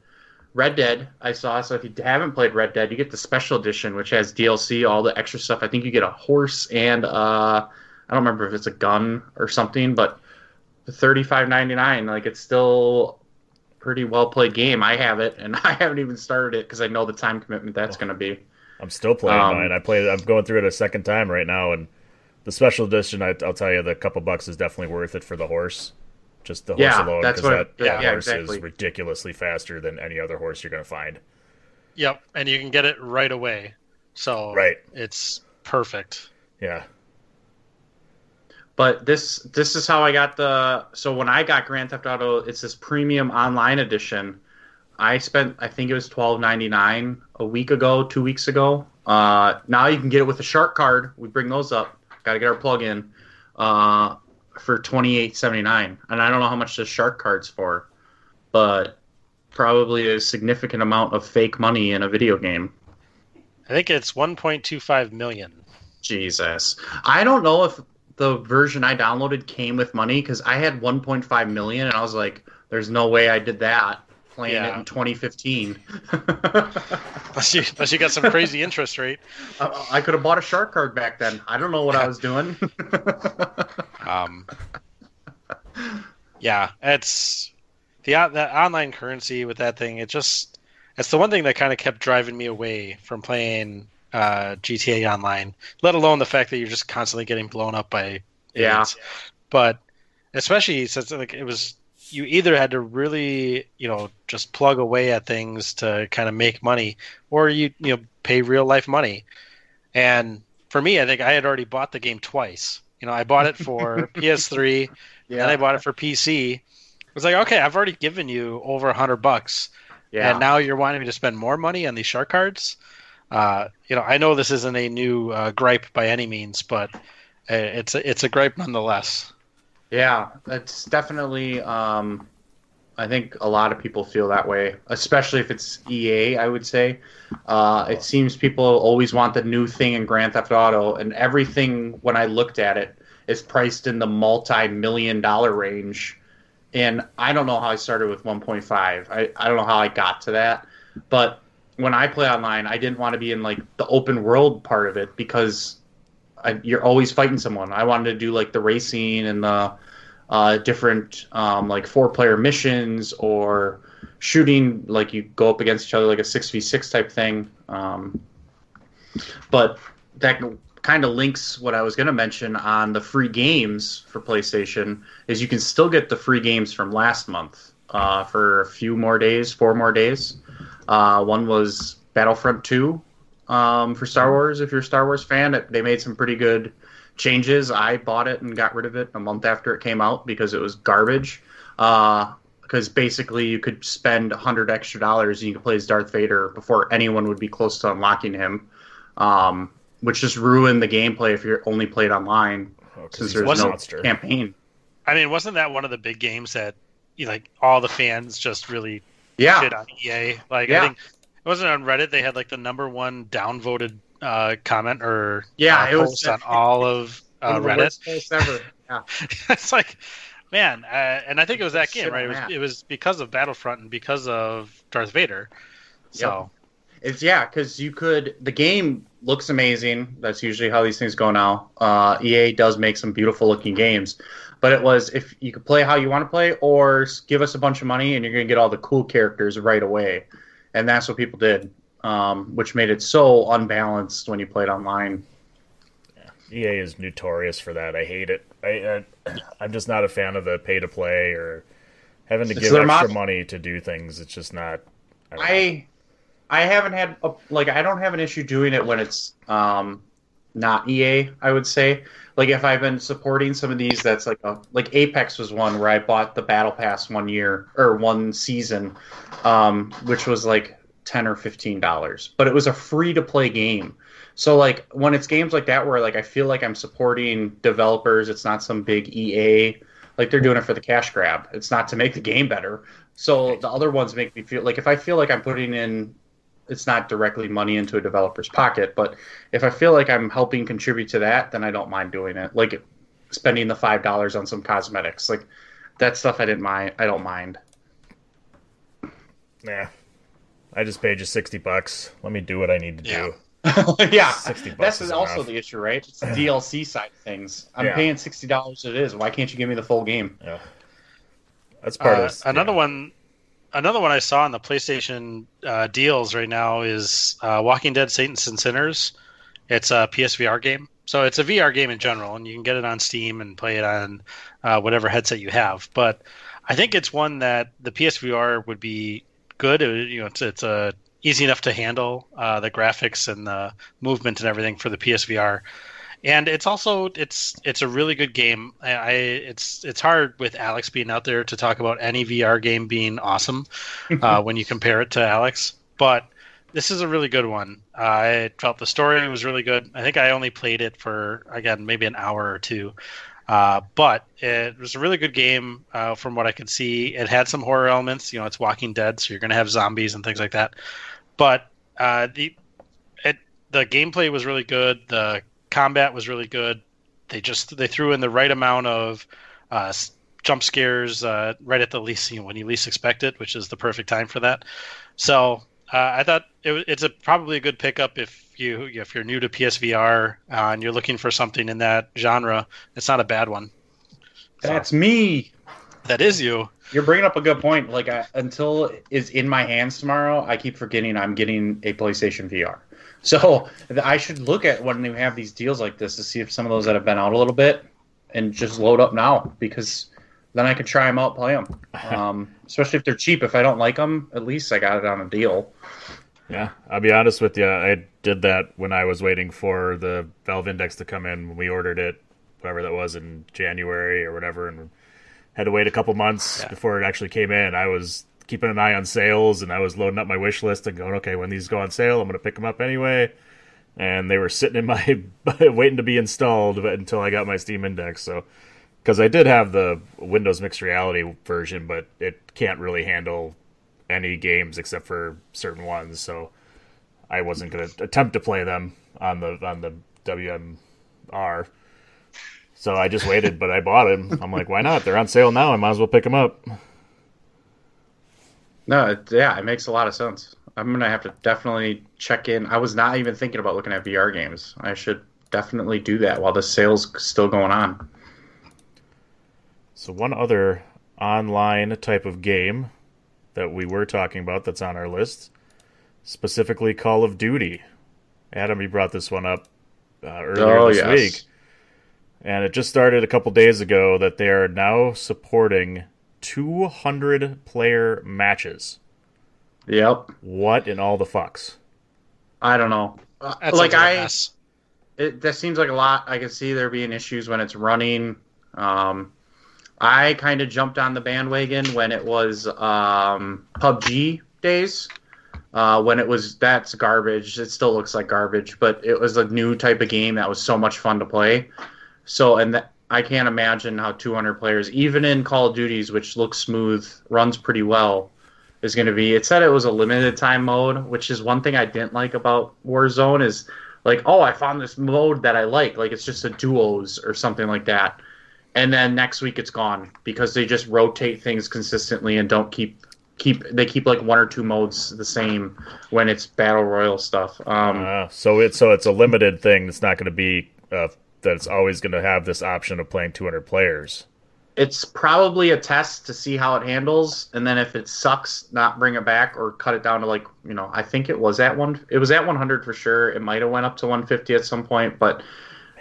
S2: Red Dead, I saw. So if you haven't played Red Dead, you get the special edition, which has DLC, all the extra stuff. I think you get a horse and uh, I don't remember if it's a gun or something, but thirty five ninety nine. Like it's still pretty well played game. I have it, and I haven't even started it because I know the time commitment that's going to be.
S1: I'm still playing
S2: Um,
S1: mine. I played. I'm going through it a second time right now, and the special edition. I, I'll tell you, the couple bucks is definitely worth it for the horse. Just the horse
S2: Yeah,
S1: alone, because
S2: what-
S1: that,
S3: yeah,
S2: yeah,
S1: horse
S2: exactly.
S1: is ridiculously faster than any other horse you're going to find.
S3: Yep, and you can get it right away. So
S1: Right.
S3: it's perfect.
S1: Yeah.
S2: But this this is how I got the. So when I got Grand Theft Auto, it's this premium online edition. I spent I think it was twelve ninety nine a week ago, two weeks ago. Uh, now you can get it with a shark card. We bring those up. Got to get our plug in uh, for twenty eight seventy nine. And I don't know how much the shark card's for, but probably a significant amount of fake money in a video game.
S3: I think it's 1.25 million.
S2: Jesus. I don't know if the version I downloaded came with money because I had 1.5 million and I was like, there's no way I did that playing it in 2015.
S3: Unless you, unless you got some crazy interest rate.
S2: I, I could have bought a shark card back then. I don't know what I was doing.
S3: Um, yeah, it's the the online currency with that thing. It just it's the one thing that kind of kept driving me away from playing uh, GTA Online. Let alone the fact that you're just constantly getting blown up by
S2: Yeah.
S3: But especially since like it was you either had to really you know just plug away at things to kind of make money or you you know pay real life money and for me i think i had already bought the game twice you know i bought it for ps3
S2: yeah.
S3: and i bought it for pc it was like okay i've already given you over a hundred bucks
S2: yeah.
S3: and now you're wanting me to spend more money on these shark cards uh, you know i know this isn't a new uh, gripe by any means but uh, it's a, it's a gripe nonetheless
S2: Yeah, it's definitely. Um, I think a lot of people feel that way, especially if it's EA. I would say uh, it seems people always want the new thing in Grand Theft Auto, and everything when I looked at it is priced in the multi-million dollar range. And I don't know how I started with 1.5. I, I don't know how I got to that, but when I play online, I didn't want to be in like the open world part of it because I, you're always fighting someone. I wanted to do like the racing and the uh, different um, like four player missions or shooting. Like you go up against each other like a six v six type thing. Um, but that kind of links what I was going to mention on the free games for PlayStation is you can still get the free games from last month uh, for a few more days, four more days. Uh, one was Battlefront 2 um, for Star Wars. If you're a Star Wars fan, it, they made some pretty good changes. I bought it and got rid of it a month after it came out because it was garbage. Because basically, you could spend hundred extra dollars and you could play as Darth Vader before anyone would be close to unlocking him, um, which just ruined the gameplay if you're only played online
S1: Oh, 'cause
S2: since there's no
S1: monster.
S2: campaign.
S3: I mean, wasn't that one of the big games that you know, like all the fans just really
S2: Yeah,
S3: shit on EA? Like
S2: Yeah.
S3: I think it wasn't on Reddit. They had like the number one downvoted uh, comment or
S2: Yeah,
S3: uh,
S2: it was-
S3: post on all of uh, Reddit.
S2: ever. Yeah.
S3: it's like, man, uh, and I think it was that game, right? It was, it was because of Battlefront and because of Darth Vader. So
S2: It's yeah, because you could. The game looks amazing. That's usually how these things go now. Uh, EA does make some beautiful looking games, but it was if you could play how you want to play, or give us a bunch of money and you're gonna get all the cool characters right away, and that's what people did, um, which made it so unbalanced when you played online.
S1: EA is notorious for that. I hate it. I, I I'm just not a fan of the pay to play or having to
S2: It's
S1: give extra
S2: model.
S1: money to do things. It's just not. I.
S2: I I haven't had a, like I don't have an issue doing it when it's um not EA. I would say like if I've been supporting some of these, that's like a like Apex was one where I bought the Battle Pass one year or one season, um, which was like ten or fifteen dollars, but it was a free to play game. So like when it's games like that where like I feel like I'm supporting developers, it's not some big EA like they're doing it for the cash grab. It's not to make the game better. So the other ones make me feel like if I feel like I'm putting in it's not directly money into a developer's pocket, but if I feel like I'm helping contribute to that, then I don't mind doing it. Like spending the five dollars on some cosmetics. Like that stuff, I didn't mind. I don't mind.
S1: Nah. I just paid you sixty bucks. Let me do what I need to
S3: Yeah.
S1: do.
S2: yeah,
S1: 60 bucks
S2: that's
S1: is
S2: also
S1: enough.
S2: the issue, right? It's the DLC side of things. I'm
S1: Yeah.
S2: paying sixty dollars. It is. Why can't you give me the full game?
S1: Yeah. That's part
S3: Uh,
S1: of this.
S3: another
S1: yeah.
S3: one, another one I saw on the PlayStation uh, deals right now is uh, Walking Dead: Saints and Sinners. It's a PSVR game, so it's a VR game in general, and you can get it on Steam and play it on uh, whatever headset you have. But I think it's one that the PSVR would be good. It, you know, it's it's a easy enough to handle uh, the graphics and the movement and everything for the PSVR and it's also it's it's a really good game. I, I it's it's hard with Alex being out there to talk about any VR game being awesome uh, when you compare it to Alex, but this is a really good one. I felt the story was really good. I think I only played it for again maybe an hour or two. Uh, but it was a really good game uh, from what I could see. It had some horror elements. You know, it's Walking Dead, so you're going to have zombies and things like that. But uh, the it the gameplay was really good. The combat was really good. They just they threw in the right amount of uh, jump scares uh, right at the least you know, when you least expect it, which is the perfect time for that. So uh, I thought it, it's a probably a good pickup if you if you're new to PSVR uh, and you're looking for something in that genre. It's not a bad one.
S2: That's me.
S3: That is you.
S2: You're bringing up a good point. Like I, until it's in my hands tomorrow, I keep forgetting I'm getting a PlayStation VR. So I should look at when they have these deals like this to see if some of those that have been out a little bit and just load up now because then I can try them out, play them. Um, especially if they're cheap. If I don't like them, at least I got it on a deal.
S1: Yeah, I'll be honest with you. I did that when I was waiting for the Valve Index to come in when we ordered it, whatever that was in January or whatever, and had to wait a couple months before it actually came in. I was keeping an eye on sales and I was loading up my wish list and going, okay, when these go on sale, I'm going to pick them up anyway. And they were sitting in my waiting to be installed until I got my Steam Index. So, because I did have the Windows Mixed Reality version, but it can't really handle any games except for certain ones. So I wasn't going to attempt to play them on the on the WMR. So I just waited, but I bought them. I'm like, why not? They're on sale now. I might as well pick them up.
S2: No, it, yeah, it makes a lot of sense. I'm gonna have to definitely check in. I was not even thinking about looking at VR games. I should definitely do that while the sale's still going on.
S1: So one other online type of game that we were talking about that's on our list, specifically Call of Duty. Adam, you brought this one up uh, earlier
S2: Oh,
S1: this
S2: yes.
S1: week, and it just started a couple days ago that they are now supporting 200 player matches.
S2: Yep.
S1: What in all the fucks?
S2: I don't know. Uh, like
S3: sounds like a
S2: I,
S3: mess.
S2: it, that seems like a lot. I can see there being issues when it's running. Um, I kind of jumped on the bandwagon when it was um, PUBG days. Uh, when it was that's garbage. It still looks like garbage, but it was a new type of game that was so much fun to play. So, and that, I can't imagine how 200 players, even in Call of Duties, which looks smooth, runs pretty well, is going to be. It said it was a limited time mode, which is one thing I didn't like about Warzone is like, oh, I found this mode that I like, like it's just a duos or something like that, and then next week it's gone because they just rotate things consistently and don't keep keep they keep like one or two modes the same when it's battle royale stuff. Um,
S1: Uh, so it's so it's a limited thing. It's not going to be uh, that it's always going to have this option of playing 200 players.
S2: it's probably a test to see how it handles and then if it sucks not bring it back or cut it down to like you know i think it was at one it was at 100 for sure it might have went up to 150 at some point but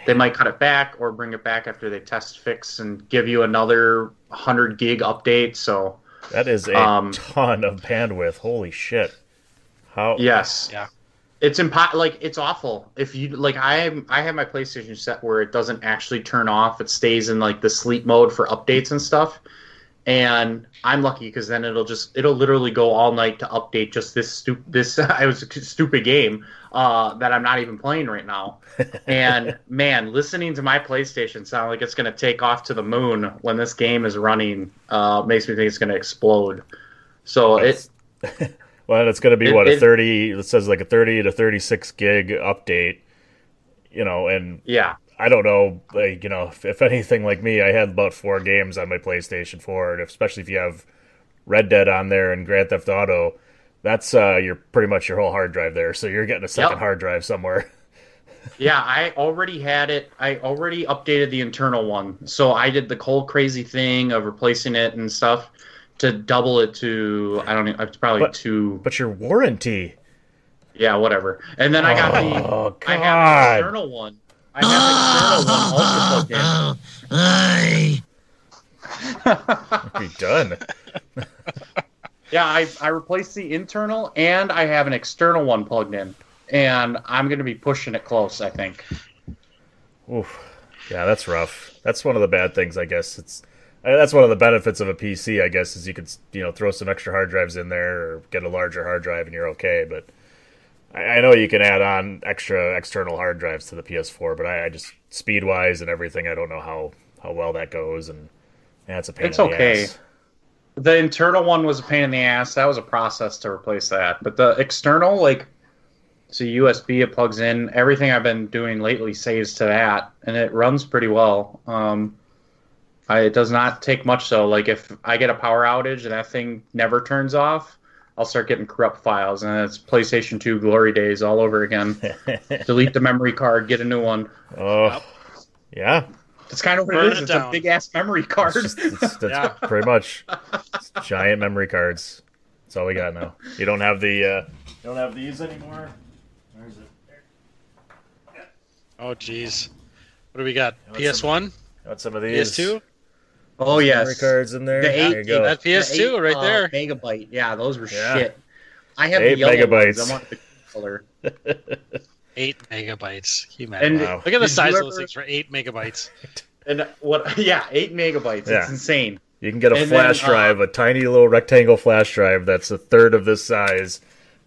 S2: they might cut it back or bring it back after they test fix and give you another 100 gig update so
S1: That is a
S2: Um,
S1: ton of bandwidth. Holy shit! How?
S2: yes
S3: Yeah.
S2: It's impo- like it's awful. If you like i i have my playstation set where it doesn't actually turn off. It stays in like the sleep mode for updates and stuff. And i'm lucky because then it'll just it'll literally go all night to update just this stupid this i was a stupid game uh that i'm not even playing right now. And man listening to my playstation sound like it's going to take off to the moon when this game is running uh makes me think it's going to explode. So it
S1: Well, it's going to be
S2: It-
S1: what a 30. It says like a 30 to 36 gig update. You know, and
S2: yeah
S1: I don't know, like, you know, if, if anything like me, I had about four games on my PlayStation 4, and especially if you have Red Dead on there and Grand Theft Auto, that's uh, you're pretty much your whole hard drive there. So you're getting a second
S2: Yep.
S1: hard drive somewhere.
S2: Yeah, I already had it. I already updated the internal one. So I did the whole crazy thing of replacing it and stuff to double it to I don't know, it's probably
S1: But-
S2: two.
S1: But your warranty.
S2: Yeah, whatever. And then I got the
S1: Oh,
S2: I have
S1: God.
S2: an external one. I have an external one also plugged in.
S1: Be done.
S2: Yeah, I I replaced the internal and I have an external one plugged in. And I'm gonna be pushing it close, I think.
S1: Oof. Yeah, that's rough. That's one of the bad things, I guess. It's that's one of the benefits of a PC, I guess, is you could you know throw some extra hard drives in there or get a larger hard drive and you're okay. But I, I know you can add on extra external hard drives to the PS4, but I, I just speed wise and everything, I don't know how how well that goes, and yeah, it's a pain.
S2: It's
S1: in the ass.
S2: Okay.
S1: ass.
S2: The internal one was a pain in the ass. That was a process to replace that. But the external, like, it's a USB. It plugs in. Everything I've been doing lately saves to that, and it runs pretty well. Um, I, it does not take much so Like if I get a power outage and that thing never turns off, I'll start getting corrupt files, and it's PlayStation 2 glory days all over again. Delete the memory card, get a new one.
S1: Oh, yeah.
S2: That's kind of what
S3: Burn
S2: it is.
S3: it
S2: It's
S3: down.
S2: a big ass memory card.
S1: It's, it's, that's
S3: Yeah.
S1: pretty much it's giant memory cards. That's all we got now. You don't have the uh, you don't have these anymore. Where is it?
S3: Oh, jeez. What do we got? PS One,
S1: Got some of these
S3: PS2.
S2: Oh yes,
S1: memory cards in there.
S2: The
S1: there you
S2: eight,
S1: go.
S3: That PS2
S2: The eight,
S3: right
S2: uh,
S3: there.
S2: Megabyte. Yeah, those were
S1: Yeah.
S2: shit. I have
S1: Eight
S2: the yellow
S1: megabytes.
S2: ones. I want the color.
S3: Eight megabytes. You imagine?
S2: And
S1: Wow.
S3: Look at the
S2: did
S3: size
S2: you
S3: of those
S2: ever-
S3: things for eight megabytes.
S2: And what? Yeah, eight megabytes.
S1: Yeah.
S2: It's insane.
S1: You can get a
S2: And
S1: flash
S2: then, uh,
S1: drive, a tiny little rectangle flash drive that's a third of this size.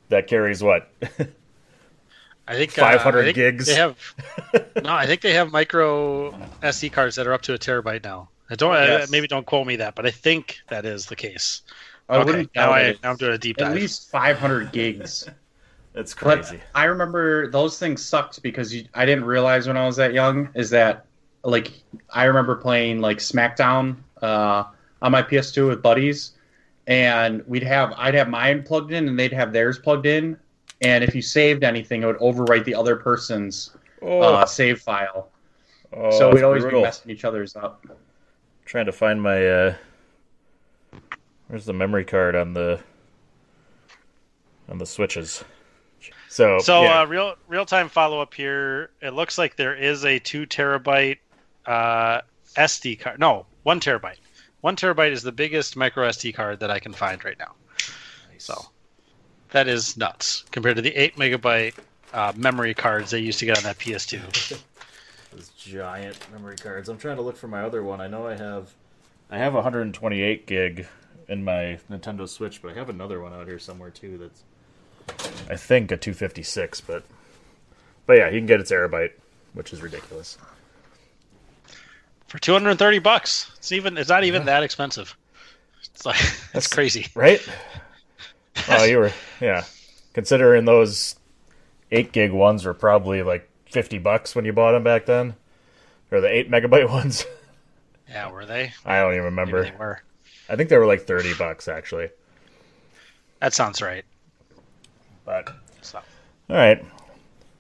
S1: That carries what?
S3: I think
S1: 500
S3: uh, I think
S1: gigs?
S3: They have no. I think they have micro SD cards that are up to a terabyte now. I don't. uh,
S2: Yes.
S3: maybe don't quote me that, but I think that is the case.
S2: I
S3: okay,
S2: wouldn't
S3: now I now I'm doing a deep dive.
S2: At least 500 gigs.
S1: It's
S2: But
S1: crazy.
S2: I remember those things sucked because you, I didn't realize when I was that young is that like I remember playing like SmackDown uh, on my PS2 with buddies, and we'd have I'd have mine plugged in and they'd have theirs plugged in, and if you saved anything, it would overwrite the other person's
S1: Oh,
S2: uh, save file.
S1: oh,
S2: so we'd always
S1: brutal.
S2: be messing each other's up.
S1: Trying to find my uh where's the memory card on the on the switches so
S3: So
S1: yeah.
S3: uh, real real time follow up here. It looks like there is a two terabyte uh, SD card. No, one terabyte. One terabyte is the biggest micro SD card that I can find right now. So that is nuts compared to the eight megabyte uh, memory cards they used to get on that PS2.
S1: Those giant memory cards. I'm trying to look for my other one. I know i have i have 128 gig in my nintendo switch but i have another one out here somewhere too that's i think a 256 but but yeah you can get a terabyte which is ridiculous.
S3: For 230 bucks. It's even it's not even that expensive. It's like that's crazy.
S1: right? Oh you were yeah. Considering those 8 gig ones were probably like 50 bucks when you bought them back then or the 8 megabyte ones
S3: Yeah, were they?
S1: i don't even
S3: Maybe
S1: remember
S3: they were.
S1: i think they were like 30 bucks actually
S3: That sounds right.
S1: but
S3: So
S1: all right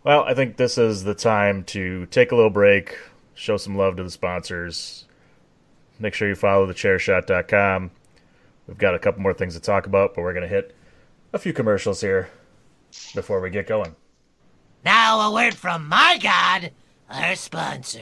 S1: well i think this is the time to take a little break show some love to the sponsors make sure you follow the thechairshot.com we've got a couple more things to talk about but we're going to hit a few commercials here before we get going
S4: Now a word from my god, our sponsor.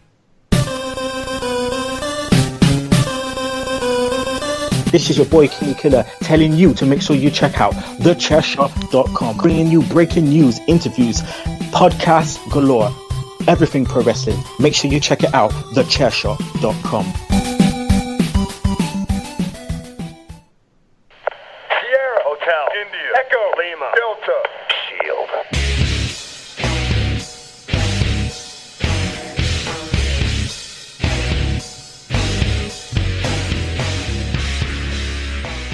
S5: This is your boy King Killer telling you to make sure you check out thechairshot.com, bringing you breaking news, interviews, podcasts galore, everything pro wrestling. Make sure you check it out, thechairshot.com.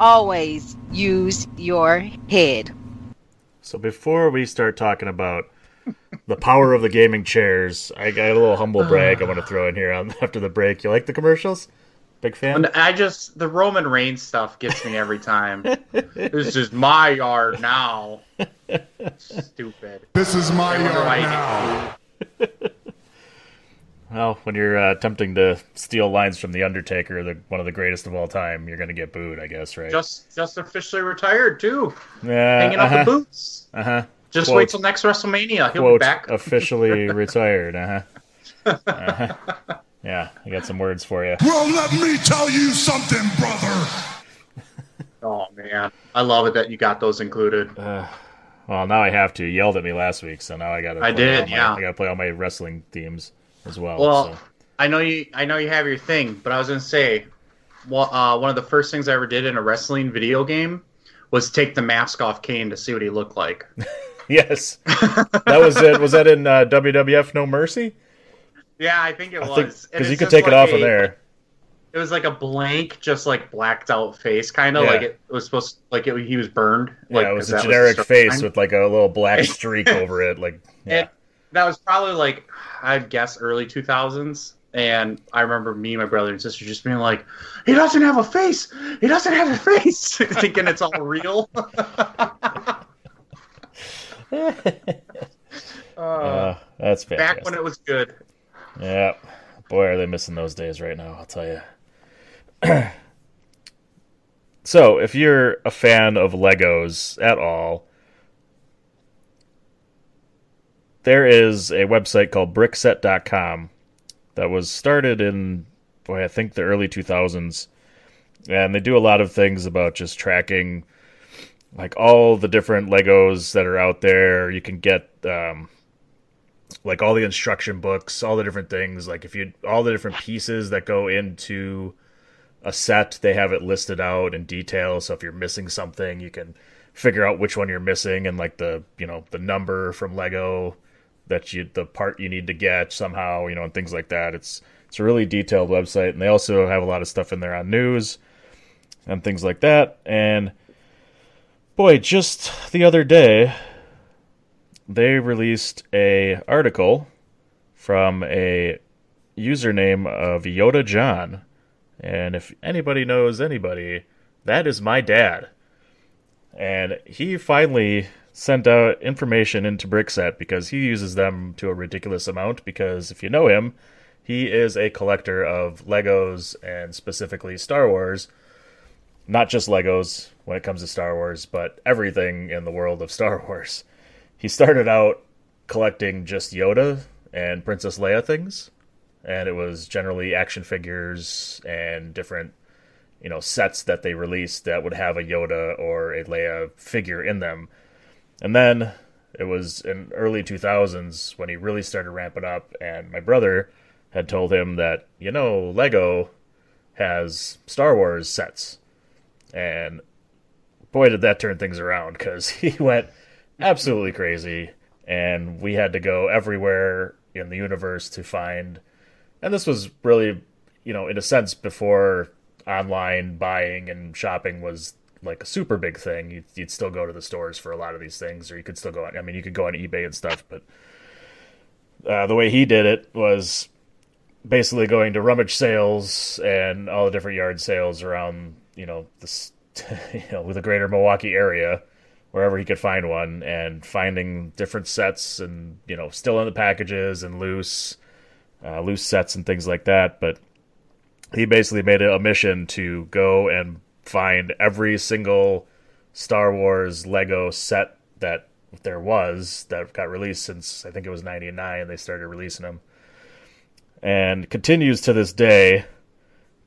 S6: Always use your head.
S1: So before we start talking about the power of the gaming chairs, I got a little humble brag I want to throw in here on after the break. You like the commercials? Big fan.
S2: And I just the Roman Reigns stuff gets me every time. this is my yard now. Stupid.
S7: This is my yard
S2: why
S7: now.
S1: Well, when you're uh, attempting to steal lines from the Undertaker, the one of the greatest of all time, you're going to get booed, I guess, right?
S2: Just just officially retired too.
S1: yeah,
S2: Hanging
S1: uh-huh.
S2: out the boots.
S1: Uh huh.
S2: Just wait till next WrestleMania. He'll
S1: quote
S2: be back.
S1: officially retired. Uh huh. Uh-huh. Yeah, I got some words for you.
S7: Well, let me tell you something, brother.
S2: Oh man, I love it that you got those included.
S1: Uh, well, now I have to. You yelled at me last week, so now I got to.
S2: I did, yeah.
S1: I got to play all my wrestling themes as well.
S2: Well,
S1: so.
S2: I know you. I know you have your thing, but I was gonna say, well, uh, one of the first things I ever did in a wrestling video game was take the mask off Kane to see what he looked like.
S1: Yes, that was it. Was that in uh, WWF No Mercy?
S2: yeah, I think it
S1: I
S2: was
S1: because you could take it
S2: like
S1: off of
S2: a-
S1: there.
S2: It was like a blank, just like blacked out face, kind of
S1: Yeah.
S2: like it was supposed, like it, he was burned. Like,
S1: yeah, it was a generic
S2: the
S1: face with like a little black streak over it. Like, yeah,
S2: that was probably like I'd guess early two thousands. And I remember me, my brother and sister just being like, "He doesn't have a face. He doesn't have a face," thinking it's all real.
S1: uh, that's fantastic.
S2: Back when it was good.
S1: Yeah, boy, are they missing those days right now? I'll tell you. so, if you're a fan of Legos at all, there is a website called Brickset.com that was started in, boy, I think the early 2000s, and they do a lot of things about just tracking like all the different Legos that are out there. You can get um, like all the instruction books, all the different things. Like if you all the different pieces that go into a set, they have it listed out in detail. So if you're missing something, you can figure out which one you're missing and like the you know the number from Lego that you the part you need to get somehow, you know, and things like that. It's it's a really detailed website, and they also have a lot of stuff in there on news and things like that. And boy, just the other day, they released a article from a username of Yoda John, and if anybody knows anybody, that is my dad. And he finally sent out information into Brickset because he uses them to a ridiculous amount. Because if you know him, he is a collector of Legos and specifically Star Wars. Not just Legos when it comes to Star Wars, but everything in the world of Star Wars. He started out collecting just Yoda and Princess Leia things, and it was generally action figures and different, you know, sets that they released that would have a Yoda or a Leia figure in them. And then it was in early 2000s when he really started ramping up, and my brother had told him that, you know, Lego has Star Wars sets. And boy, did that turn things around because he went absolutely crazy. And we had to go everywhere in the universe to find. And this was really, you know, in a sense, before online buying and shopping was like a super big thing. You'd, you'd still go to the stores for a lot of these things, or you could still go on. I mean, you could go on eBay and stuff, but uh, the way he did it was basically going to rummage sales and all the different yard sales around, you know, this, you know, the greater Milwaukee area, wherever he could find one, and finding different sets and you know, still in the packages and loose, uh, loose sets and things like that. But he basically made it a mission to go and find every single Star Wars Lego set that there was that got released since I think it was 99 they started releasing them and continues to this day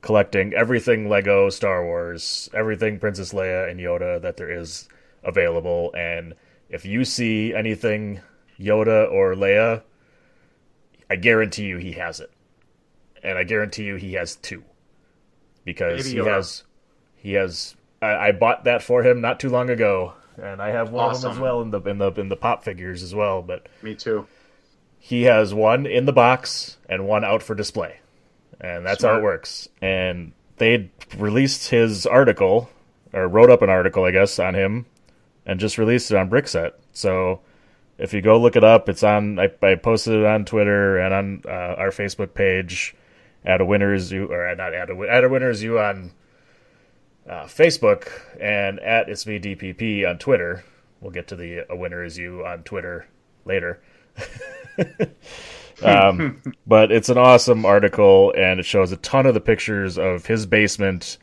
S1: collecting everything Lego Star Wars, everything Princess Leia and Yoda that there is available. And if you see anything Yoda or Leia, I guarantee you he has it. And I guarantee you he has two. Because he has he has I, I bought that for him not too long ago. And I have one of them as well in the in the in the pop figures as well, but
S2: Me too.
S1: he has one in the box and one out for display. And that's how it works. And they released his article, or wrote up an article, I guess, on him, and just released it on Brickset. So if you go look it up, it's on. I, I posted it on Twitter and on uh, our Facebook page. At a winners you or not at a at a winners you on uh, Facebook and at it's me DPP on Twitter. We'll get to the a winner is you on Twitter later. um, but it's an awesome article, and it shows a ton of the pictures of his basement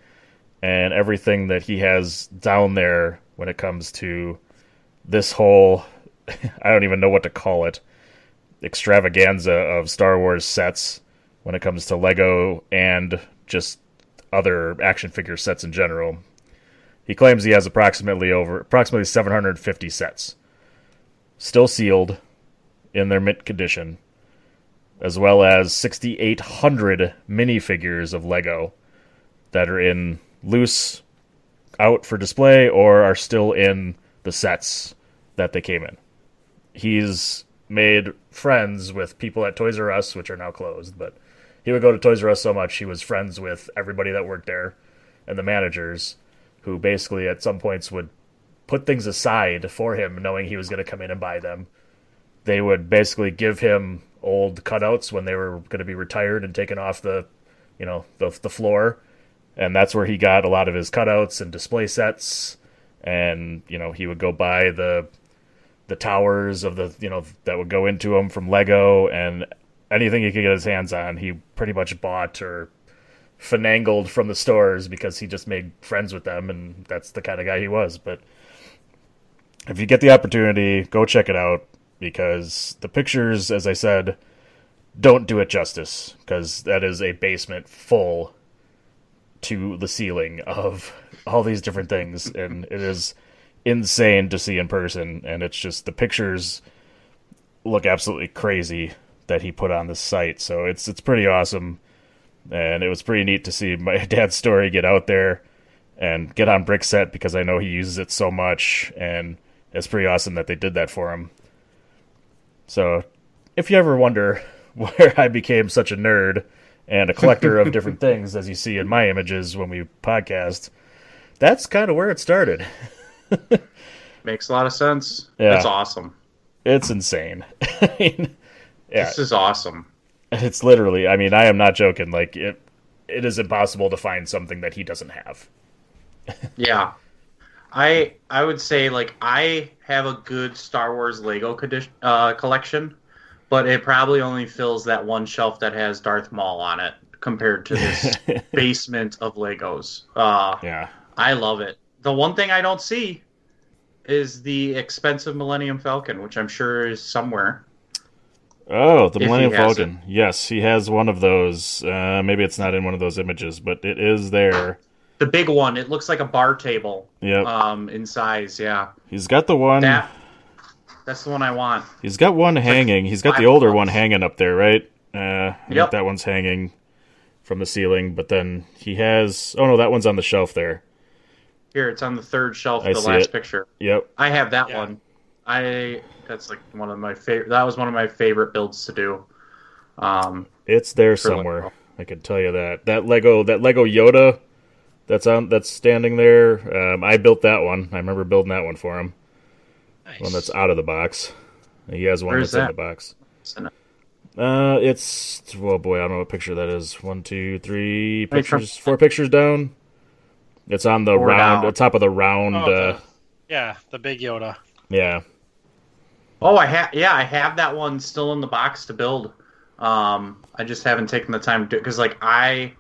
S1: and everything that he has down there when it comes to this whole I don't even know what to call it extravaganza of Star Wars sets when it comes to Lego and just other action figure sets in general. He claims he has approximately over approximately 750 sets still sealed in their mint condition as well as 6800 minifigures of Lego that are in loose out for display or are still in the sets that they came in. He's made friends with people at Toys R Us, which are now closed, but he would go to Toys R Us so much he was friends with everybody that worked there and the managers who basically at some points would put things aside for him knowing he was going to come in and buy them. They would basically give him old cutouts when they were going to be retired and taken off the, you know, the the floor, and that's where he got a lot of his cutouts and display sets. And you know, he would go buy the the towers of the you know that would go into him from Lego and anything he could get his hands on. He pretty much bought or finangled from the stores because he just made friends with them, and that's the kind of guy he was. But if you get the opportunity, go check it out because the pictures, as I said, don't do it justice because that is a basement full to the ceiling of all these different things, and it is insane to see in person. And it's just the pictures look absolutely crazy that he put on the site. So it's it's pretty awesome, and it was pretty neat to see my dad's story get out there and get on Brickset because I know he uses it so much, and it's pretty awesome that they did that for him. So, if you ever wonder where I became such a nerd and a collector of different things, as you see in my images when we podcast, that's kind of where it started.
S2: Makes a lot of sense.
S1: Yeah.
S2: That's awesome.
S1: It's insane. I mean, yeah,
S2: This is awesome.
S1: it's literally. I mean, I am not joking. Like it, it is impossible to find something that he doesn't have.
S2: Yeah. I I would say like I have a good Star Wars Lego uh, collection, but it probably only fills that one shelf that has Darth Maul on it compared to this basement of Legos. Uh,
S1: Yeah,
S2: I love it. The one thing I don't see is the expensive Millennium Falcon, which I'm sure is somewhere.
S1: Oh, the
S2: If he
S1: Millennium
S2: has
S1: Falcon. Yes, he has one of those. Uh, maybe it's not in one of those images, but it is there.
S2: The big one. It looks like a bar table.
S1: Yep.
S2: Um, in size. Yeah.
S1: He's got the one.
S2: That. That's the one I want.
S1: He's got one hanging. He's got the older
S2: bucks.
S1: one hanging up there, right? Uh, I think
S2: Yep.
S1: that one's hanging from the ceiling. But then he has. Oh no, that one's on the shelf there.
S2: Here, it's on the third shelf.
S1: I
S2: the last
S1: it.
S2: picture.
S1: Yep.
S2: I have that
S3: Yeah.
S2: one. I that's like one of my favorite. That was one of my favorite builds to do. Um,
S1: It's there somewhere.
S2: Lego.
S1: I can tell you that. That Lego, that Lego Yoda, that's on, that's standing there. Um, I built that one. I remember building that one for him.
S3: Nice.
S1: One that's out of the box. He has one
S2: Where's
S1: that's in the box.
S2: so no-
S1: Uh, it's well, boy, I don't know what picture that is. One, two, three pictures, four pictures down. It's on the
S2: Four
S1: round,
S2: down.
S1: the top of the round.
S3: Oh,
S1: uh,
S3: the- yeah, the big Yoda.
S1: yeah,
S2: oh, I have. Yeah, I have that one still in the box to build. Um, I just haven't taken the time to do it because, like, I,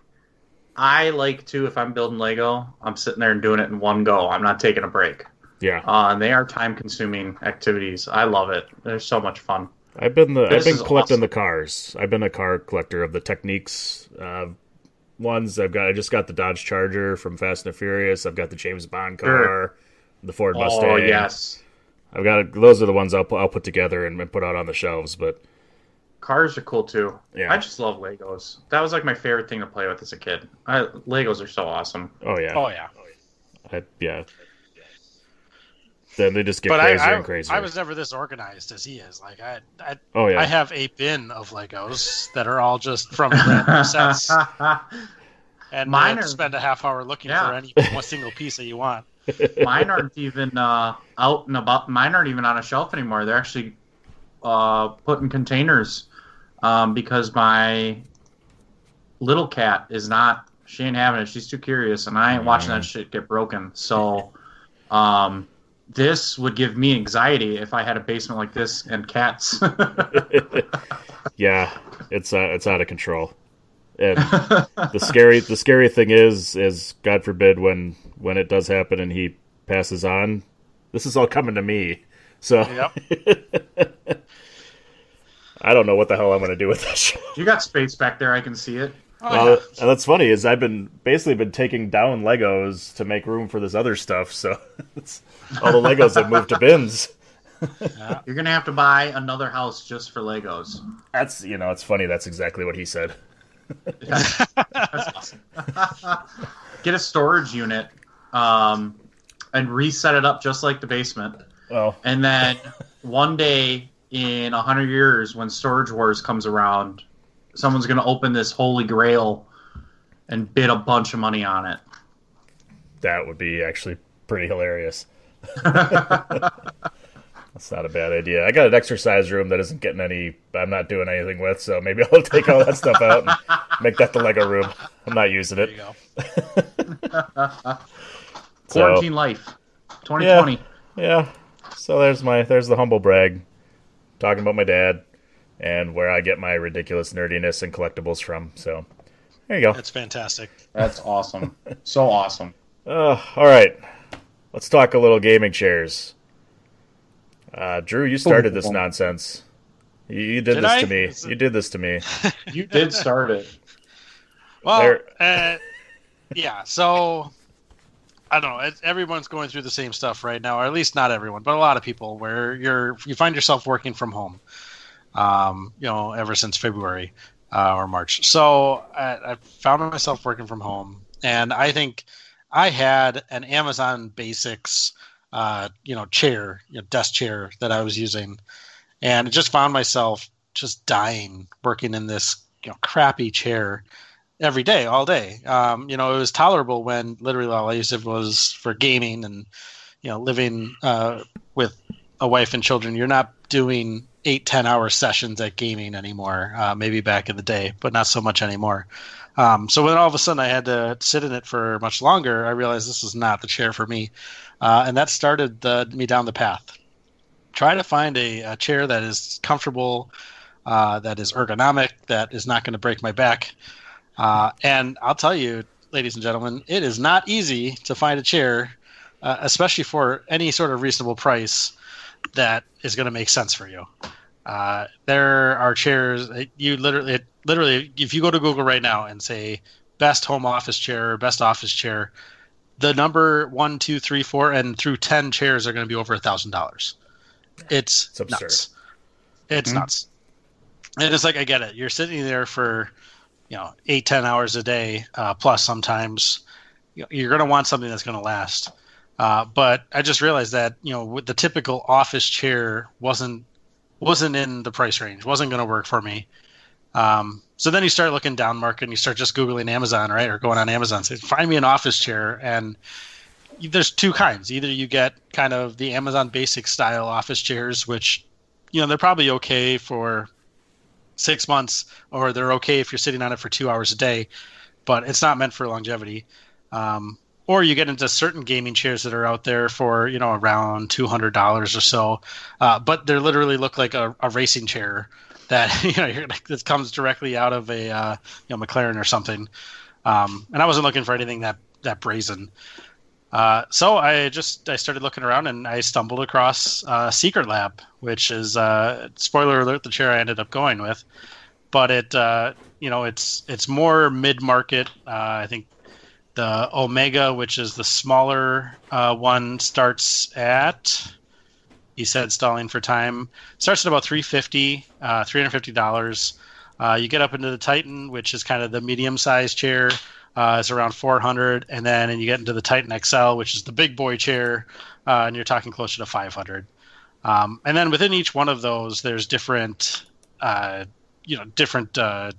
S2: I like to if I'm building Lego, I'm sitting there and doing it in one go. I'm not taking a break.
S1: yeah.
S2: Uh, and they are time-consuming activities. I love it. They're so much fun.
S1: I've been the I've been collecting
S2: awesome.
S1: the cars. I've been a car collector of the Techniques uh, ones. I've got I just got the Dodge Charger from Fast and the Furious. I've got the James Bond car,
S2: Sure.
S1: the Ford Mustang.
S2: Oh
S1: Mustang.
S2: yes,
S1: I've got those are the ones I'll pu- I'll put together and, and put out on the shelves. But
S2: cars are cool too.
S1: Yeah.
S2: I just love Legos. That was like my favorite thing to play with as a kid. I, Legos are so awesome.
S1: oh yeah,
S3: Oh yeah.
S1: I, yeah. Then they just get
S3: but
S1: crazier
S3: I, I,
S1: and crazier.
S3: I was never this organized as he is. Like I, I,
S1: Oh, yeah.
S3: I have a bin of Legos that are all just from random sets, and
S2: Mine
S3: uh,
S2: are-
S3: spend a half hour looking
S2: Yeah.
S3: for any one single piece that you want.
S2: Mine aren't even uh, out and about. Mine aren't even on a shelf anymore. They're actually uh, put in containers um, because my little cat is not. She ain't having it. She's too curious, and I ain't watching that shit get broken. So, um, this would give me anxiety if I had a basement like this and cats.
S1: yeah, it's uh, it's out of control. And the scary the scary thing is is God forbid when when it does happen and he passes on, this is all coming to me. So I don't know what the hell I'm going to do with this.
S2: you got space back there. I can see it.
S1: Oh, well, and that's funny is I've been basically been taking down Legos to make room for this other stuff. So it's, all the Legos have moved to bins.
S2: You're gonna have to buy another house just for Legos.
S1: That's you know it's funny. That's exactly what he said.
S2: Awesome. Get a storage unit, um, and reset it up just like the basement.
S1: Well,
S2: And then one day in a hundred years, when Storage Wars comes around, someone's gonna open this holy grail and bid a bunch of money on it.
S1: that would be actually pretty hilarious. That's not a bad idea. I got an exercise room that isn't getting any. I'm not doing anything with, so maybe I'll take all that stuff out and make that the Lego room. I'm not using it. So-
S2: Quarantine life, 2020.
S1: Yeah. So there's my there's the humble brag, talking about my dad, and where I get my ridiculous nerdiness and collectibles from. So there you go.
S3: That's fantastic.
S2: That's awesome. so awesome.
S1: Uh, all right, let's talk a little gaming chairs. Uh, Drew, you started this nonsense. You, you did,
S3: Did
S1: this
S3: I?
S1: to me. You did this to me.
S2: You did start it.
S3: Well, uh, yeah. So I don't know. Everyone's going through the same stuff right now, or at least not everyone, but a lot of people, where you're you find yourself working from home. Um, you know, ever since February uh, or March. So I, I found myself working from home, and I think I had an Amazon Basics, uh, you know, chair, you know, desk chair that I was using, and I just found myself just dying working in this you know crappy chair every day, all day. Um, you know, it was tolerable when literally all I used it was for gaming and you know living uh, with a wife and children. You're not doing eight ten hour sessions at gaming anymore. Uh, maybe back in the day, but not so much anymore. Um, so when all of a sudden I had to sit in it for much longer, I realized this is not the chair for me, uh, and that started the, me down the path. Try to find a, a chair that is comfortable, uh, that is ergonomic, that is not going to break my back. Uh, and I'll tell you, ladies and gentlemen, it is not easy to find a chair, uh, especially for any sort of reasonable price, that is going to make sense for you. Uh, there are chairs you literally, literally, if you go to Google right now and say best home office chair best office chair, the number one, two, three, four, and through ten chairs are going to be over a thousand dollars. It's,
S1: It's absurd.
S3: nuts. It's
S2: Mhm.
S3: nuts. And it's like I get it. You're sitting there for you know eight ten hours a day uh, plus sometimes You know, you're going to want something that's going to last uh, but i just realized that you know with the typical office chair wasn't wasn't in the price range wasn't going to work for me um, so then you start looking down market and you start just googling amazon right or going on amazon say find me an office chair and there's two kinds either you get kind of the amazon basic style office chairs which you know they're probably okay for six months, or they're okay if you're sitting on it for two hours a day, but it's not meant for longevity. Um, or you get into certain gaming chairs that are out there for you know around two hundred dollars or so, uh, but they literally look like a, a racing chair that you know that comes directly out of a uh, you know McLaren or something. Um, and I wasn't looking for anything that that brazen. Uh, so I just I started looking around and I stumbled across uh, Secret Lab, which is uh, spoiler alert the chair I ended up going with, but it uh, you know, it's it's more mid market. Uh, I think the Omega, which is the smaller one, starts at. He said stalling for time starts at about 350 uh, 350 dollars. Uh, you get up into the Titan, which is kind of the medium sized chair. Uh, it's around 400, and then and you get into the Titan XL, which is the big boy chair, uh, and you're talking closer to 500. Um, and then within each one of those, there's different, uh, you know, different uh,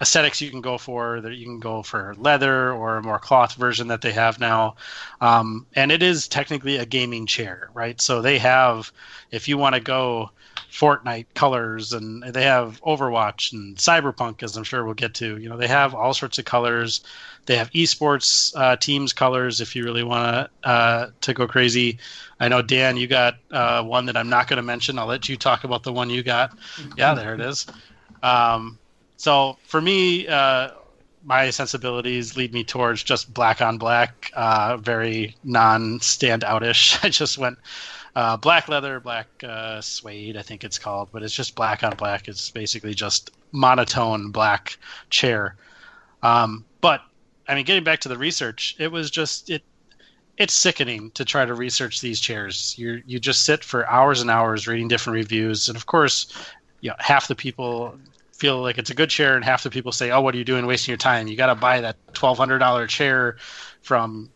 S3: aesthetics you can go for. That you can go for leather or a more cloth version that they have now. Um, and it is technically a gaming chair, right? So they have, if you want to go Fortnite colors, and they have Overwatch and Cyberpunk, as I'm sure we'll get to. You know, they have all sorts of colors. They have esports uh, teams colors if you really want to uh, to go crazy. I know Dan, you got uh, one that I'm not going to mention. I'll let you talk about the one you got. Yeah, there it is. Um, so for me, uh, my sensibilities lead me towards just black on black, uh, very non-standoutish. I just went uh, black leather, black uh, suede, I think it's called, but it's just black on black. It's basically just monotone black chair. Um, but I mean, getting back to the research, it was just it. It's sickening to try to research these chairs. You you just sit for hours and hours reading different reviews, and of course, you know, half the people feel like it's a good chair, and half the people say, "Oh, what are you doing, wasting your time? You got to buy that twelve hundred dollar chair from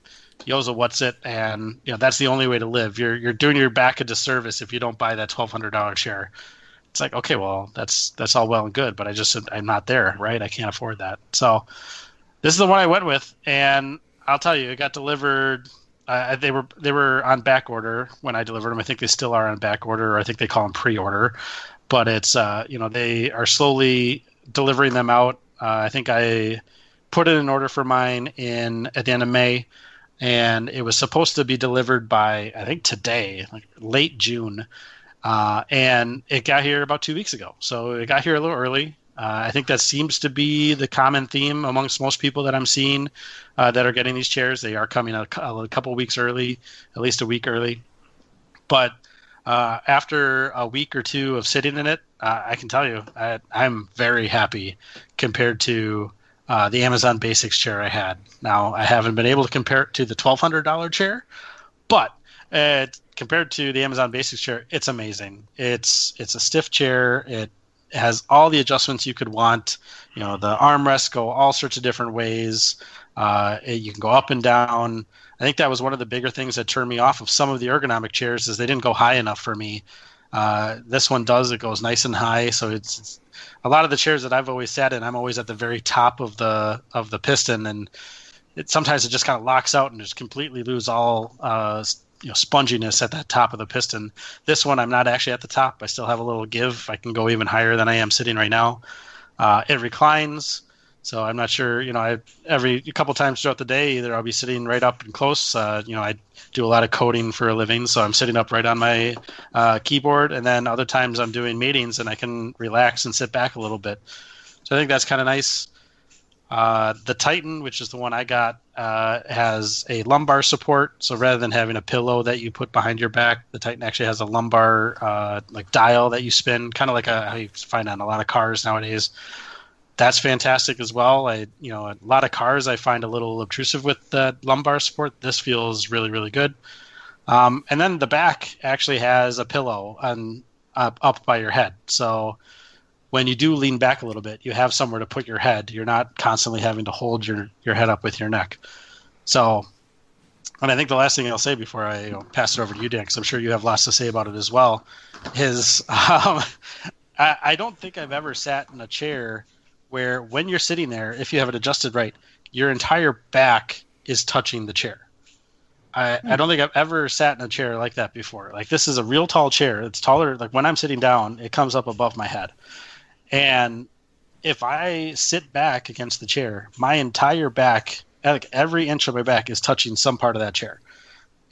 S3: Yoza what's it, and you know that's the only way to live. You're you're doing your back a disservice if you don't buy that twelve hundred dollar chair. It's like okay, well that's that's all well and good, but I just I'm not there, right? I can't afford that. So this is the one I went with, and I'll tell you, it got delivered. Uh, they were they were on back order when I delivered them. I think they still are on back order, or I think they call them pre order. But it's uh, you know they are slowly delivering them out. Uh, I think I put in an order for mine in at the end of May and it was supposed to be delivered by I think today, like late June, uh, and it got here about two weeks ago. So it got here a little early. Uh, I think that seems to be the common theme amongst most people that I'm seeing uh, that are getting these chairs. They are coming a, a couple weeks early, at least a week early. But uh, after a week or two of sitting in it, uh, I can tell you I, I'm very happy compared to uh, the Amazon Basics chair I had. Now I haven't been able to compare it to the twelve hundred dollar chair, but uh, compared to the Amazon Basics chair, it's amazing. It's it's a stiff chair. It has all the adjustments you could want. You know, the armrests go all sorts of different ways. Uh, it, you can go up and down. I think that was one of the bigger things that turned me off of some of the ergonomic chairs is they didn't go high enough for me. Uh, this one does. It goes nice and high, so it's, it's a lot of the chairs that I've always sat in, I'm always at the very top of the of the piston, and it sometimes it just kind of locks out and just completely lose all uh, you know sponginess at that top of the piston. This one, I'm not actually at the top. I still have a little give. I can go even higher than I am sitting right now. Uh, it reclines. So I'm not sure. You know, I every a couple times throughout the day, either I'll be sitting right up and close. Uh, you know, I do a lot of coding for a living, so I'm sitting up right on my uh, keyboard, and then other times I'm doing meetings and I can relax and sit back a little bit. So I think that's kind of nice. Uh, the Titan, which is the one I got, uh, has a lumbar support. So rather than having a pillow that you put behind your back, the Titan actually has a lumbar uh, like dial that you spin, kind of like a, how you find on a lot of cars nowadays that's fantastic as well. I, you know, a lot of cars I find a little obtrusive with the lumbar support. This feels really, really good. Um, and then the back actually has a pillow on up, up by your head. So when you do lean back a little bit, you have somewhere to put your head. You're not constantly having to hold your, your head up with your neck. So, and I think the last thing I'll say before I you know, pass it over to you, Dan, because I'm sure you have lots to say about it as well, is um, I, I don't think I've ever sat in a chair where when you're sitting there, if you have it adjusted right, your entire back is touching the chair. I, I hmm. don't think I've ever sat in a chair like that before. Like this is a real tall chair. It's taller. Like when I'm sitting down, it comes up above my head. And if I sit back against the chair, my entire back, like every inch of my back, is touching some part of that chair,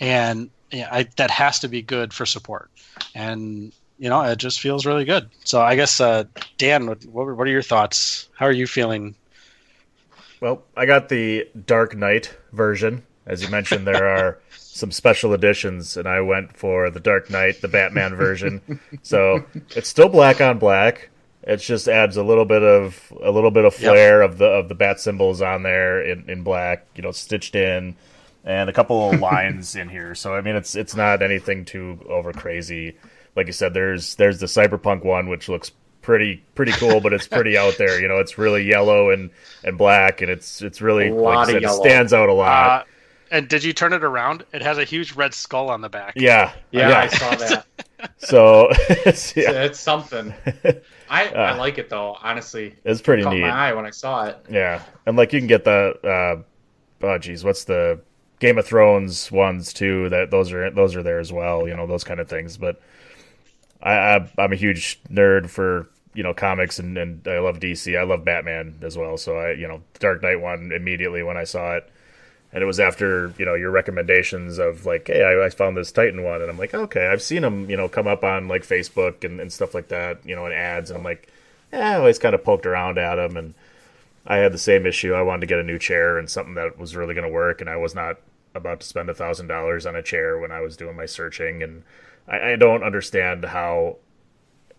S3: and yeah, I, that has to be good for support. And you know, it just feels really good. So I guess, uh, Dan, what, what are your thoughts? How are you feeling?
S1: Well, I got the Dark Knight version. As you mentioned, there are some special editions, and I went for the Dark Knight, the Batman version. so it's still black on black, It just adds a little bit of a little bit of flair of the of the bat symbols on there in, in black, you know, stitched in, and a couple of lines in here. So I mean, it's it's not anything too over crazy. Like you said, there's there's the cyberpunk one, which looks pretty pretty cool, but it's pretty out there. You know, it's really yellow and and black, and it's it's really like I said, it stands out a lot.
S3: Uh, and did you turn it around? It has a huge red skull on the back.
S1: yeah,
S2: Yeah, I saw that.
S1: So it's,
S2: It's,
S1: yeah,
S2: it's something. I I
S1: Uh,
S2: like it though. Honestly,
S1: it's pretty
S2: caught
S1: neat.
S2: my eye when I saw it.
S1: Yeah, and like you can get the uh, oh geez, what's the Game of Thrones ones too? That those are those are there as well. You know those kind of things. But I, I I'm a huge nerd for you know comics and and I love DC. I love Batman as well. So I you know Dark Knight one immediately when I saw it. And it was after you know your recommendations of like, hey, I, I found this Titan one, and I'm like, okay, I've seen them, you know, come up on like Facebook and, and stuff like that, you know, in ads, and I'm like, yeah, I always kind of poked around at them, and I had the same issue. I wanted to get a new chair and something that was really going to work, and I was not about to spend a thousand dollars on a chair when I was doing my searching, and I, I don't understand how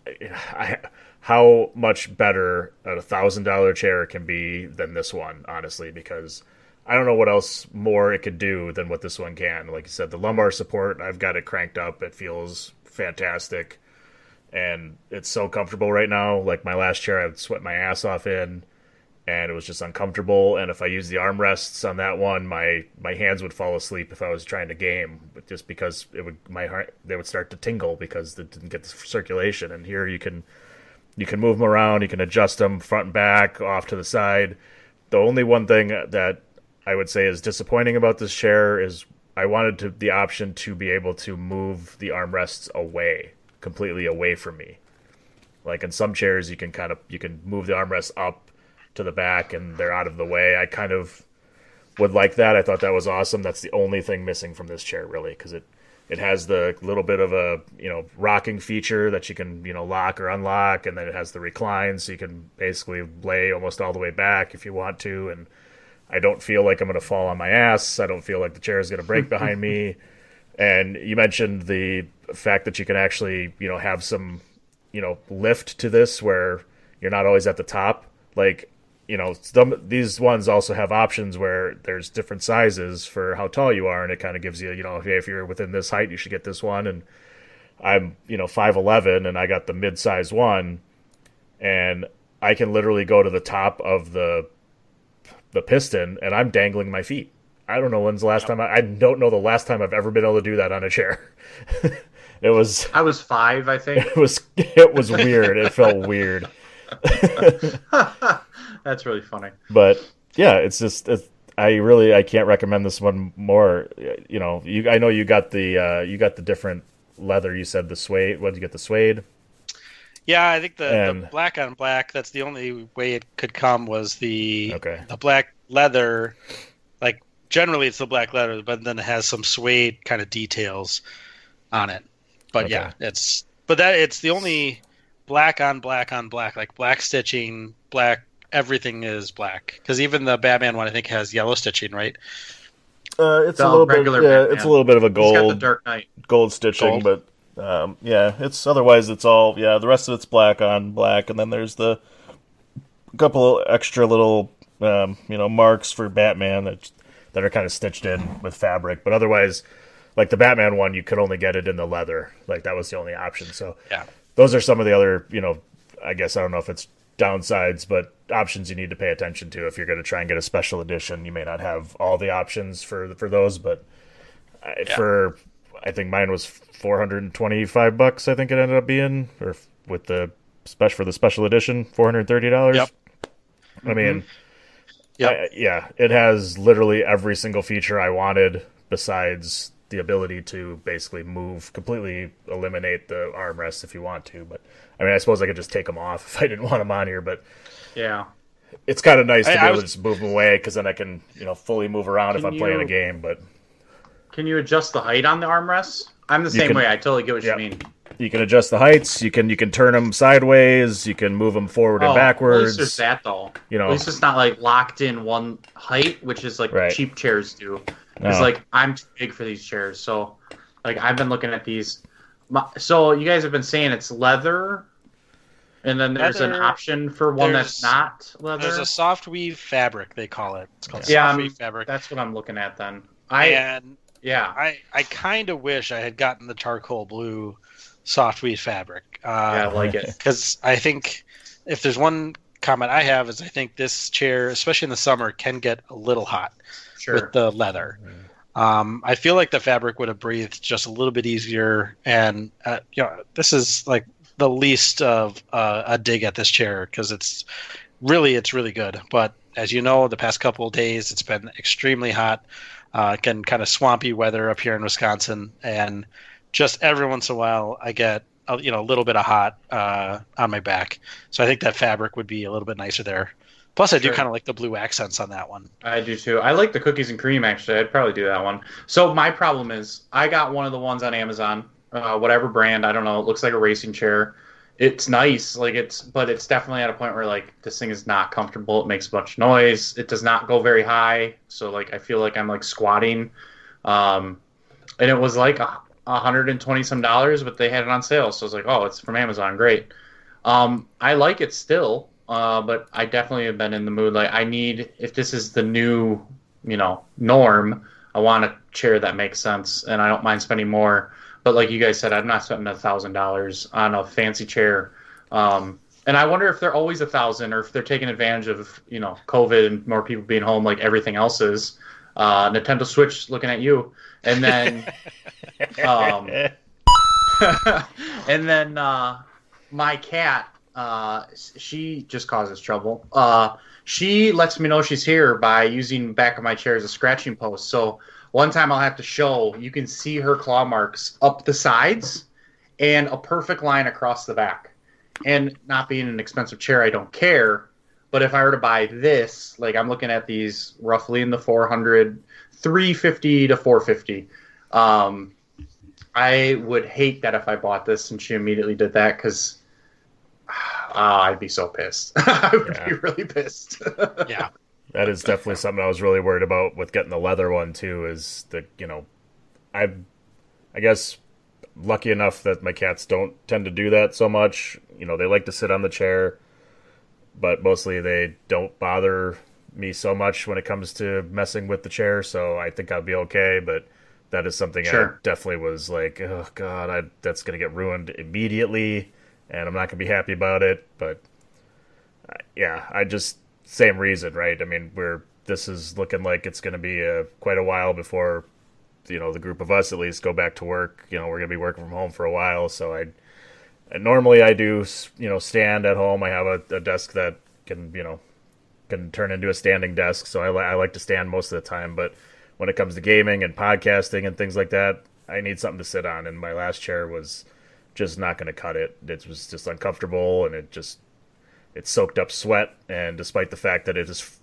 S1: I, how much better a thousand dollar chair can be than this one, honestly, because I don't know what else more it could do than what this one can. Like you said, the lumbar support, I've got it cranked up. It feels fantastic. And it's so comfortable right now. Like my last chair, I would sweat my ass off in, and it was just uncomfortable. And if I used the armrests on that one, my my hands would fall asleep if I was trying to game, just because it would my heart they would start to tingle because it didn't get the circulation. And here you can you can move them around, you can adjust them front and back, off to the side. The only one thing that I would say is disappointing about this chair is I wanted to the option to be able to move the armrests away, completely away from me. Like in some chairs you can kind of you can move the armrests up to the back and they're out of the way. I kind of would like that. I thought that was awesome. That's the only thing missing from this chair really because it it has the little bit of a you know rocking feature that you can you know lock or unlock and then it has the recline so you can basically lay almost all the way back if you want to and I don't feel like I'm going to fall on my ass. I don't feel like the chair is going to break behind me. And you mentioned the fact that you can actually, you know, have some, you know, lift to this where you're not always at the top. Like, you know, some these ones also have options where there's different sizes for how tall you are, and it kind of gives you, you know, hey, if you're within this height, you should get this one. And I'm, you know, five eleven, and I got the mid size one, and I can literally go to the top of the the piston and I'm dangling my feet. I don't know when's the last time I, I don't know the last time I've ever been able to do that on a chair. it was
S2: I was five, I think.
S1: it was it was weird. It felt weird.
S2: That's really funny.
S1: But yeah, it's just it's, I really I can't recommend this one more. You know, you I know you got the uh, you got the different leather. You said the suede. What did you get? The suede.
S3: Yeah, I think the,
S1: And-
S3: the black on black. That's the only way it could come was the
S1: Okay.
S3: the black leather. Like generally, it's the black leather, but then it has some suede kind of details on it. But yeah, it's but that it's the only black on black on black, like black stitching, black. Everything is black because even the Batman one I think has yellow stitching, right?
S1: Uh, it's
S2: The
S1: a little bit. Yeah,
S2: Batman.
S1: it's a little bit of a
S2: He's got the
S1: gold.
S2: Dark Knight.
S1: gold stitching,
S3: Gold.
S1: but um, yeah, it's otherwise it's all yeah. The rest of it's black on black, and then there's the couple extra little um, you know marks for Batman that that are kind of stitched in with fabric, but otherwise, like the Batman one, you could only get it in the leather. Like that was the only option. So
S3: Yeah.
S1: those are some of the other you know. I guess I don't know if it's downsides, but options you need to pay attention to if you're going to try and get a special edition. You may not have all the options for for those, but uh, I, for I think mine was 425 bucks. I think it ended up being, or with the special for the special edition, 430 dollars.
S3: Yep.
S1: I mm-hmm. mean,
S3: Yep.
S1: I- yeah, it has literally every single feature I wanted, besides the ability to basically move, completely eliminate the armrests if you want to. But I mean, I suppose I could just take them off if I didn't want them on here. But
S2: Yeah.
S1: it's kind of nice to
S3: I-
S1: be
S3: I
S1: able
S3: was-
S1: to just move them away because then I can, you know, fully move around if I'm playing a game. But
S2: Can you adjust the height on the armrests? I'm the
S1: You
S2: same
S1: can-
S2: way. I totally get what
S1: Yep.
S2: you mean.
S1: You can adjust the heights. You can you can turn them sideways. You can move them forward and
S2: Oh, At least
S1: backwards.
S2: there's that though.
S1: You know.
S2: at least it's not like locked in one height, which is like
S1: Right.
S2: cheap chairs do.
S1: No.
S2: It's like I'm too big for these chairs, so like I've been looking at these. My, so you guys have been saying it's leather. And then there's an option for one that's not leather.
S3: There's a soft weave fabric they call it. It's called
S2: yeah,
S3: soft weave fabric.
S2: that's what I'm looking at then. I
S3: and
S2: yeah,
S3: I I kind of wish I had gotten the charcoal blue soft weave fabric. Uh,
S2: yeah, I like it.
S3: because I think if there's one comment I have is I think this chair, especially in the summer, can get a little hot
S2: Sure.
S3: with the leather. Um, I feel like the fabric would have breathed just a little bit easier, and uh, you know, this is like the least of uh, a dig at this chair because it's really it's really good. But as you know, the past couple of days it's been extremely hot, uh, again, kind of swampy weather up here in Wisconsin, and just every once in a while I get a, you know a little bit of hot uh, on my back. So I think that fabric would be a little bit nicer there. Plus, I do kind of like the blue accents on that one.
S2: I do too. I like the cookies and cream actually. I'd probably do that one. So my problem is I got one of the ones on Amazon, uh, whatever brand. I don't know. It looks like a racing chair. It's nice, like it's, but it's definitely at a point where like this thing is not comfortable. It makes a bunch of noise. It does not go very high, so like I feel like I'm like squatting. Um, and it was like a a hundred and twenty some dollars, but they had it on sale, so I was like, oh, it's from Amazon, great. Um, I like it still, uh, but I definitely have been in the mood. Like, I need if this is the new, you know, norm. I want a chair that makes sense, and I don't mind spending more. But like you guys said, I'm not spending a thousand dollars on a fancy chair. Um, and I wonder if they're always a thousand, or if they're taking advantage of you know COVID and more people being home, like everything else is. Uh, Nintendo Switch looking at you, and then um, and then uh, my cat, uh, she just causes trouble. Uh, she lets me know she's here by using the back of my chair as a scratching post. So one time I'll have to show you can see her claw marks up the sides and a perfect line across the back. And not being an expensive chair, I don't care. But if I were to buy this, like I'm looking at these roughly in the 400, 350 to 450. Um, I would hate that if I bought this and she immediately did that because I'd be so pissed. I would
S1: Yeah.
S2: be really pissed.
S3: Yeah.
S1: That is definitely something I was really worried about with getting the leather one too. Is that you know, I, I guess, lucky enough that my cats don't tend to do that so much. You know, they like to sit on the chair, but mostly they don't bother me so much when it comes to messing with the chair. So I think I'll be okay. But that is something I definitely was like, oh god, I, that's gonna get ruined immediately, and I'm not gonna be happy about it. But uh, yeah, I just same reason, right? I mean, we're this is looking like it's going to be a, quite a while before you know the group of us at least go back to work. You know, we're going to be working from home for a while, so I normally I do you know stand at home. I have a, a desk that can you know can turn into a standing desk, so I, li- I like to stand most of the time. But when it comes to gaming and podcasting and things like that, I need something to sit on, and my last chair was just not going to cut it. It was just uncomfortable, and it just it soaked up sweat. And despite the fact that it is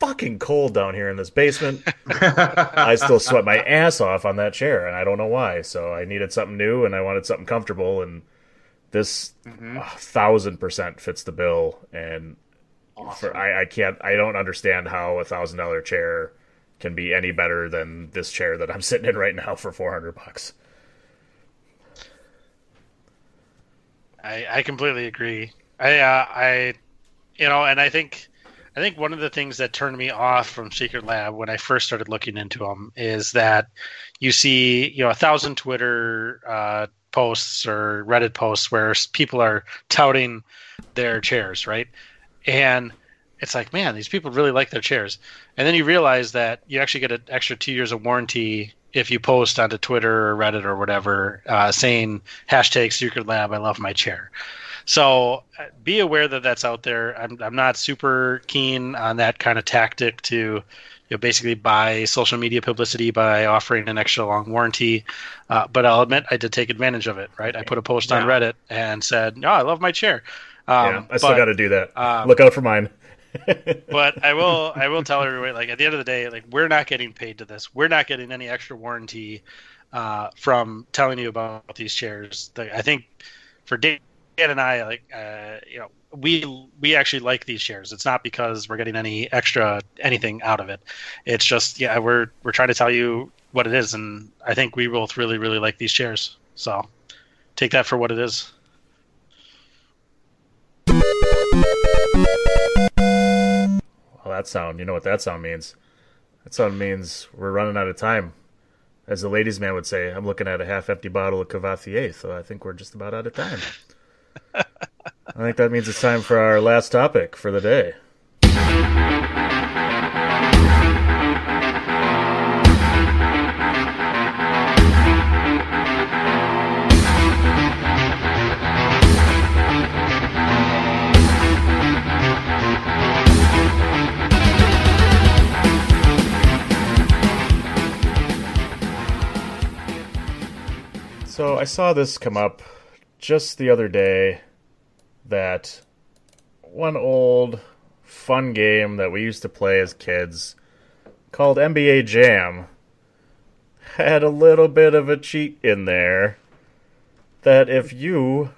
S1: fucking cold down here in this basement, I still sweat my ass off on that chair, and I don't know why. So I needed something new, and I wanted something comfortable, and this mm-hmm. a thousand percent fits the bill. And for I, I can't, I don't understand how a thousand dollar chair can be any better than this chair that I'm sitting in right now for four hundred bucks.
S3: I, I completely agree. I, uh, I, you know, and I think, I think one of the things that turned me off from Secret Lab when I first started looking into them is that you see, you know, a thousand Twitter uh, posts or Reddit posts where people are touting their chairs, right? And it's like, man, these people really like their chairs. And then you realize that you actually get an extra two years of warranty if you post onto Twitter or Reddit or whatever uh, saying hashtag Secret Lab, I love my chair. So uh, be aware that that's out there. I'm, I'm not super keen on that kind of tactic to you know, basically buy social media publicity by offering an extra long warranty. Uh, but I'll admit I did take advantage of it, right? I put a post on Reddit and said, no, I love my chair. Um,
S1: yeah, I still got to do that.
S3: um,
S1: Look out for mine.
S3: but I will I will tell everybody like at the end of the day like we're not getting paid to this. We're not getting any extra warranty uh, from telling you about these chairs. The, I think for Dan and I, like, uh, you know, we we actually like these shares. It's not because we're getting any extra anything out of it. It's just, yeah, we're we're trying to tell you what it is, and I think we both really really like these shares. So take that for what it is.
S1: Well, that sound, you know what that sound means. That sound means we're running out of time. As the ladies' man would say, I'm looking at a half empty bottle of Cavatier, so I think we're just about out of time. I think that means it's time for our last topic for the day. So I saw this come up just the other day that one old fun game that we used to play as kids called NBA Jam had a little bit of a cheat in there that if you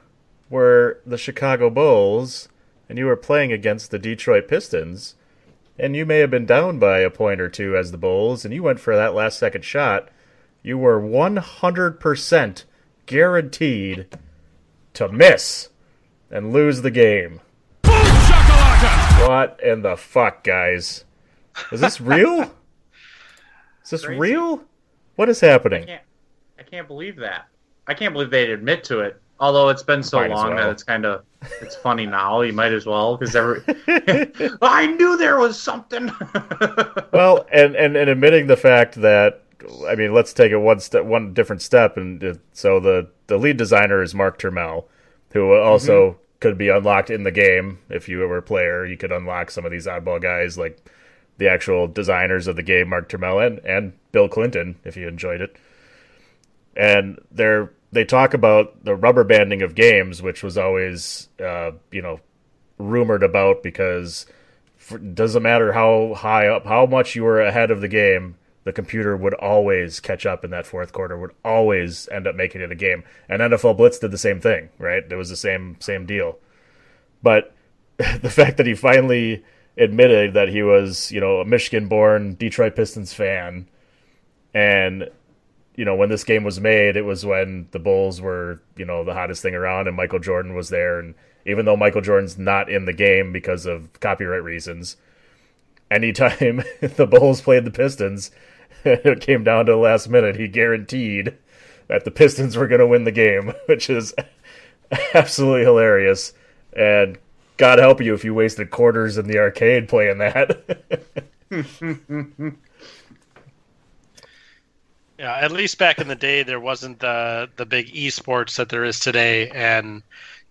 S1: were the Chicago Bulls and you were playing against the Detroit Pistons and you may have been down by a point or two as the Bulls and you went for that last second shot, you were 100% guaranteed to miss and lose the game. What in the fuck, guys? Is this real? Is this
S2: Crazy.
S1: real? What is happening?
S2: I can't, I can't believe that. I can't believe they'd admit to it. Although it's been so
S1: Might
S2: long
S1: well.
S2: that it's kind of it's funny now. You might as well because every I knew there was something.
S1: well, and, and and admitting the fact that I mean, let's take it one step, one different step, and uh, so the the lead designer is Mark Turmell, who also could be unlocked in the game if you were a player. You could unlock some of these oddball guys, like the actual designers of the game, Mark Turmell and and Bill Clinton, if you enjoyed it. And they're they talk about the rubber banding of games, which was always uh, you know rumored about because doesn't matter how high up, how much you were ahead of the game, the computer would always catch up in that fourth quarter, would always end up making it a game. And NFL Blitz did the same thing, right? It was the same same deal. But the fact that he finally admitted that he was, you know, a Michigan-born Detroit Pistons fan, and you know, when this game was made, it was when the Bulls were, you know, the hottest thing around, and Michael Jordan was there. And even though Michael Jordan's not in the game because of copyright reasons, anytime the Bulls played the Pistons, it came down to the last minute. He guaranteed that the Pistons were going to win the game, which is absolutely hilarious. And God help you if you wasted quarters in the arcade playing that.
S3: Yeah, at least back in the day, there wasn't the the big esports that there is today, and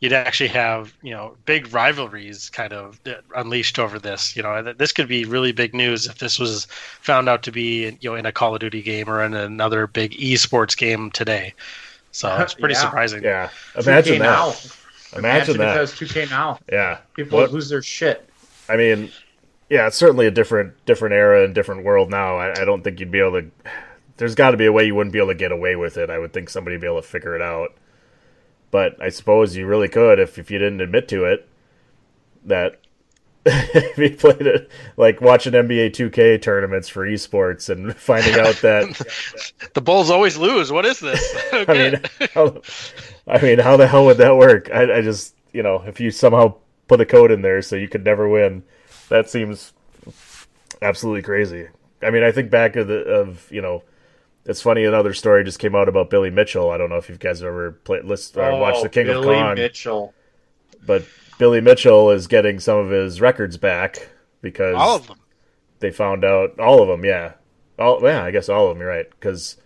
S3: you'd actually have you know big rivalries kind of unleashed over this. You know, this could be really big news if this was found out to be you know in a Call of Duty game or in another big esports game today. So it's pretty
S2: Yeah.
S3: surprising.
S1: yeah, imagine
S2: 2K
S1: that.
S2: now.
S1: Imagine
S2: Imagine
S1: that.
S2: if that 2K now.
S1: Yeah,
S2: People
S1: What-
S2: lose their shit.
S1: I mean, yeah, it's certainly a different different era and different world now. I, I don't think you'd be able to. There's got to be a way you wouldn't be able to get away with it. I would think somebody would be able to figure it out. But I suppose you really could if if you didn't admit to it. That if you played it like watching NBA 2K tournaments for esports and finding out that
S3: The Bulls always lose. What is this?
S1: I mean, how, I mean, how the hell would that work? I, I just, you know, if you somehow put a code in there so you could never win, that seems absolutely crazy. I mean, I think back of the of you know, it's funny. Another story just came out about Billy Mitchell. I don't know if you guys have ever played, list, uh, watched the King
S2: Oh, Billy
S1: of Kong, Billy
S2: Mitchell.
S1: but Billy Mitchell is getting some of his records back because
S3: All of them.
S1: they found out all of them. Yeah, all yeah, I guess all of them. You're right because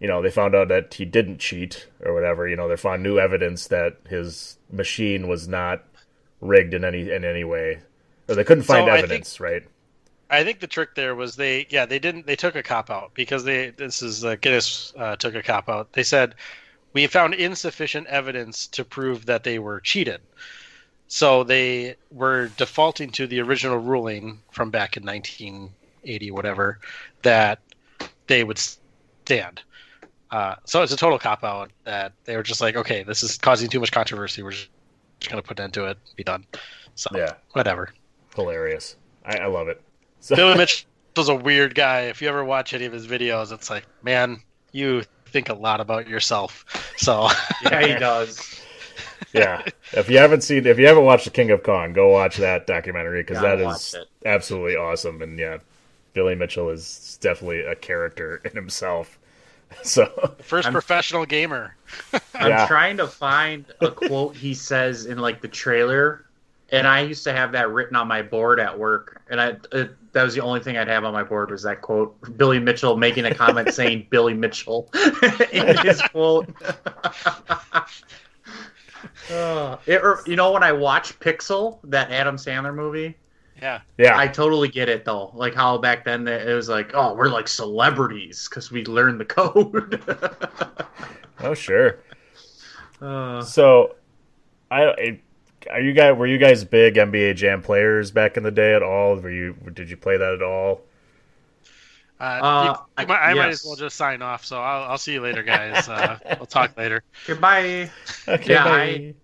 S1: you know they found out that he didn't cheat or whatever. You know they found new evidence that his machine was not rigged in any in any way, or they couldn't
S3: So
S1: find
S3: think-
S1: evidence. Right?
S3: I think the trick there was they, yeah, they didn't. They took a cop out because they. This is uh, Guinness uh, took a cop out. They said we found insufficient evidence to prove that they were cheated. So they were defaulting to the original ruling from back in 1980, whatever, that they would stand. Uh, so it's a total cop out that they were just like, okay, this is causing too much controversy. We're just, going to put an end to it, be done. So
S1: Yeah,
S3: whatever.
S1: hilarious. I, I love it. So,
S3: Billy Mitchell's a weird guy. If you ever watch any of his videos, it's like, man, you think a lot about yourself. So
S2: Yeah, he does.
S1: yeah. If you haven't seen, if you haven't watched The King of Kong, go watch that documentary because
S2: Gotta
S1: that
S2: watch
S1: is
S2: it.
S1: absolutely awesome. And yeah, Billy Mitchell is definitely a character in himself. So
S3: First professional gamer.
S2: I'm
S1: Yeah.
S2: trying to find a quote he says in like the trailer, and I used to have that written on my board at work, and I it, that was the only thing I'd have on my board was that quote. Billy Mitchell making a comment saying Billy Mitchell in his quote. Uh, it, or, you know when I watch Pixel, that Adam Sandler movie,
S3: Yeah.
S1: yeah,
S2: I totally get it though. Like how back then it was like, oh, we're like celebrities because we learned the code.
S1: oh sure.
S2: uh,
S1: So, I, I are you guys were you guys big NBA Jam players back in the day at all? Were you did you play that at all?
S3: Uh,
S2: Uh,
S3: you- you might- I might as well just sign off. So I'll, I'll see you later, guys. Uh, we'll talk later.
S2: goodbye.
S1: Okay,
S2: Yeah,
S1: bye.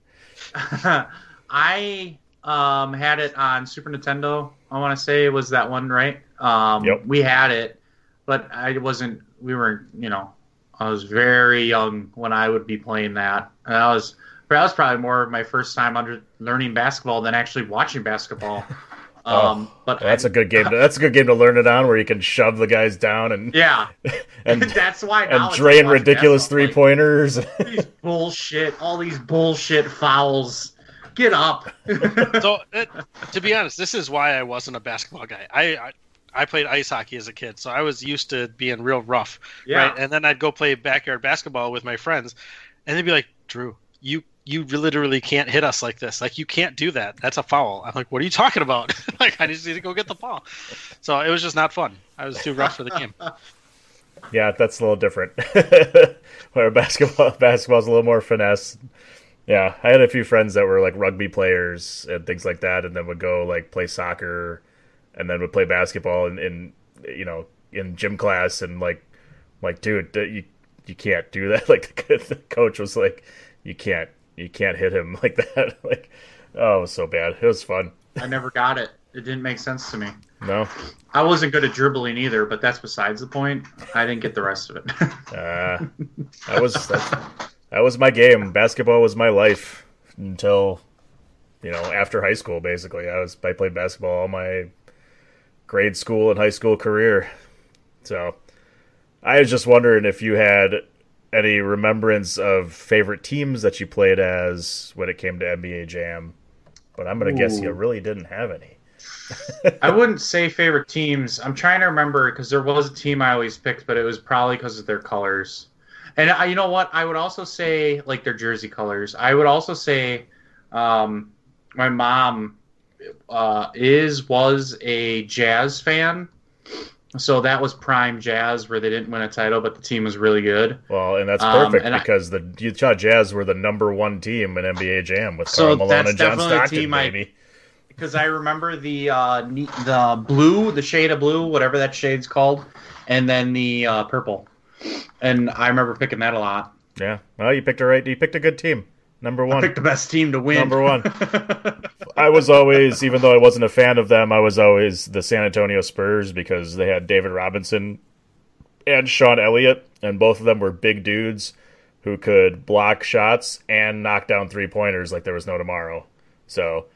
S2: I I um had it on Super Nintendo. I want to say it was that one, right? Um,
S1: Yep.
S2: We had it, but I wasn't. We were, you know, I was very young when I would be playing that, and I was. That was probably more my first time under learning basketball than actually watching basketball. Um, but
S1: Oh, Well, that's a good game. To, that's a good game to learn it on, where you can shove the guys down and
S2: yeah,
S1: and
S2: that's why. now
S1: and
S2: it's
S1: drain ridiculous three pointers.
S2: like, these bullshit, all these bullshit fouls. Get up.
S3: So it, to be honest, this is why I wasn't a basketball guy. I, I I played ice hockey as a kid, so I was used to being real rough.
S2: Yeah.
S3: Right? And then I'd go play backyard basketball with my friends, and they'd be like, "Drew, you." You literally can't hit us like this. Like you can't do that. That's a foul. I'm like, what are you talking about? like I just need to go get the ball. So it was just not fun. I was too rough for the game.
S1: yeah, that's a little different. Where basketball basketball's a little more finesse. Yeah, I had a few friends that were like rugby players and things like that, and then would go like play soccer, and then would play basketball in, in you know in gym class, and like like dude, you you can't do that. Like the, the coach was like, you can't you can't hit him like that. like oh, it was so bad. It was fun.
S2: I never got it. It didn't make sense to me.
S1: No,
S2: I wasn't good at dribbling either, but that's besides the point. I didn't get the rest of it.
S1: Uh, that was that, that was my game. Basketball was my life until you know after high school. Basically, I was I played basketball all my grade school and high school career. So I was just wondering if you had any remembrance of favorite teams that you played as when it came to NBA Jam. But I'm gonna guess you really didn't have any.
S2: I wouldn't say favorite teams. I'm trying to remember because there was a team I always picked, but it was probably because of their colors. And I, you know what? I would also say like their jersey colors. I would also say um, my mom uh, is was a Jazz fan, so that was prime Jazz where they didn't win a title, but the team was really good.
S1: Well, and that's
S2: Um,
S1: perfect
S2: and I-
S1: because the Utah Jazz were the number one team in NBA Jam with
S2: So
S1: Karl Malone and John Stockton,
S2: team I-
S1: baby.
S2: because I remember the uh, the blue, the shade of blue, whatever that shade's called, and then the uh, purple. And I remember picking that a lot.
S1: Yeah. Well, you picked a right. You picked a good team. Number
S2: I
S1: one.
S2: picked the best team to win.
S1: Number one. I was always, even though I wasn't a fan of them, I was always the San Antonio Spurs because they had David Robinson and Sean Elliott, and both of them were big dudes who could block shots and knock down three pointers like there was no tomorrow. So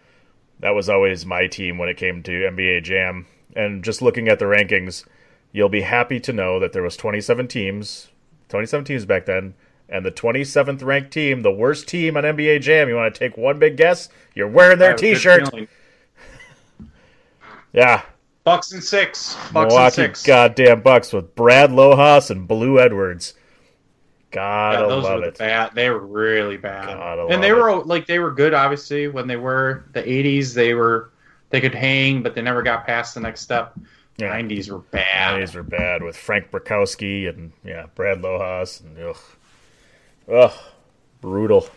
S1: that was always my team when it came to NBA Jam. And just looking at the rankings, you'll be happy to know that there was 27 teams, 27 teams back then, and the 27th ranked team, the worst team on NBA Jam. You want to take one big guess? You're wearing their
S2: have a good
S1: T-shirt. Yeah,
S2: Bucks and six. Bucks
S1: Milwaukee
S2: and six.
S1: goddamn Bucks with Brad Lohaus and Blue Edwards. Gotta
S2: Yeah, those
S1: love
S2: were
S1: it.
S2: the bad. They were really bad.
S1: Gotta
S2: and they
S1: it.
S2: were like they were good. Obviously, when they were the '80s, they were they could hang, but they never got past the next step.
S1: Yeah.
S2: '90s were bad.
S1: Nineties were bad with Frank Brickowski and yeah, Brad Lohaus and ugh, ugh, brutal.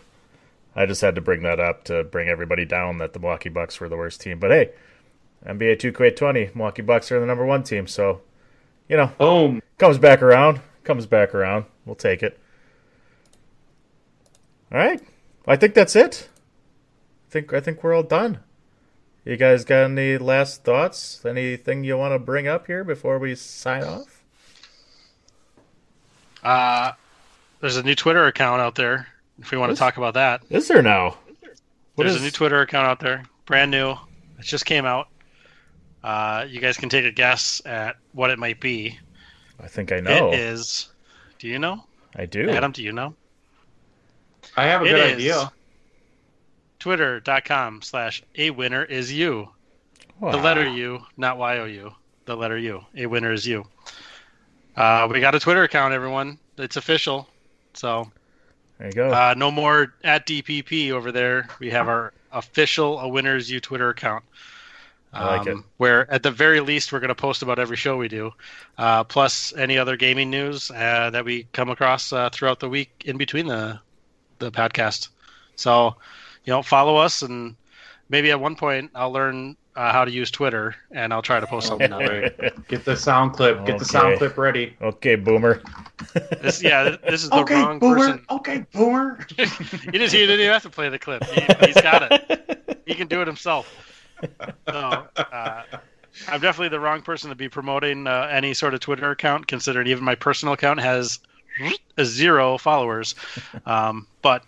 S1: I just had to bring that up to bring everybody down that the Milwaukee Bucks were the worst team. But hey, NBA 2K20, Milwaukee Bucks are the number one team, so you know,
S2: Boom.
S1: comes back around, comes back around. We'll take it. All right, I think that's it. I think I think we're all done. You guys got any last thoughts? Anything you want to bring up here before we sign off?
S3: Uh, there's a new Twitter account out there. If we want to talk about that,
S1: Is there now? What
S3: There's
S1: is-
S3: a new Twitter account out there, brand new. It just came out. Uh, you guys can take a guess at what it might be.
S1: I think I know.
S3: It is. Do you know?
S1: I do.
S3: Adam, do you know?
S2: I have a
S3: It
S2: good
S3: is
S2: idea.
S3: Twitter.com slash a winner is you. The letter U, not Y O U. The letter U. A winner is you. Uh, we got a Twitter account, everyone. It's official. So
S1: There you go.
S3: uh, no more at DPP over there. We have our official A Winner Is You Twitter account.
S1: I like it.
S3: Where at the very least we're going to post about every show we do, uh, plus any other gaming news uh, that we come across uh, throughout the week in between the the podcast. So, you know, follow us, and maybe at one point I'll learn uh, how to use Twitter, and I'll try to post something that way.
S2: Get the sound clip. Get the sound clip ready.
S1: Okay, Boomer.
S3: This, yeah, this is the
S2: Okay,
S3: wrong
S2: boomer.
S3: person.
S2: Okay, boomer.
S3: he didn't. He didn't even have to play the clip. He, he's got it. He can do it himself. So, uh, I'm definitely the wrong person to be promoting uh, any sort of Twitter account, considering even my personal account has a zero followers. Um, but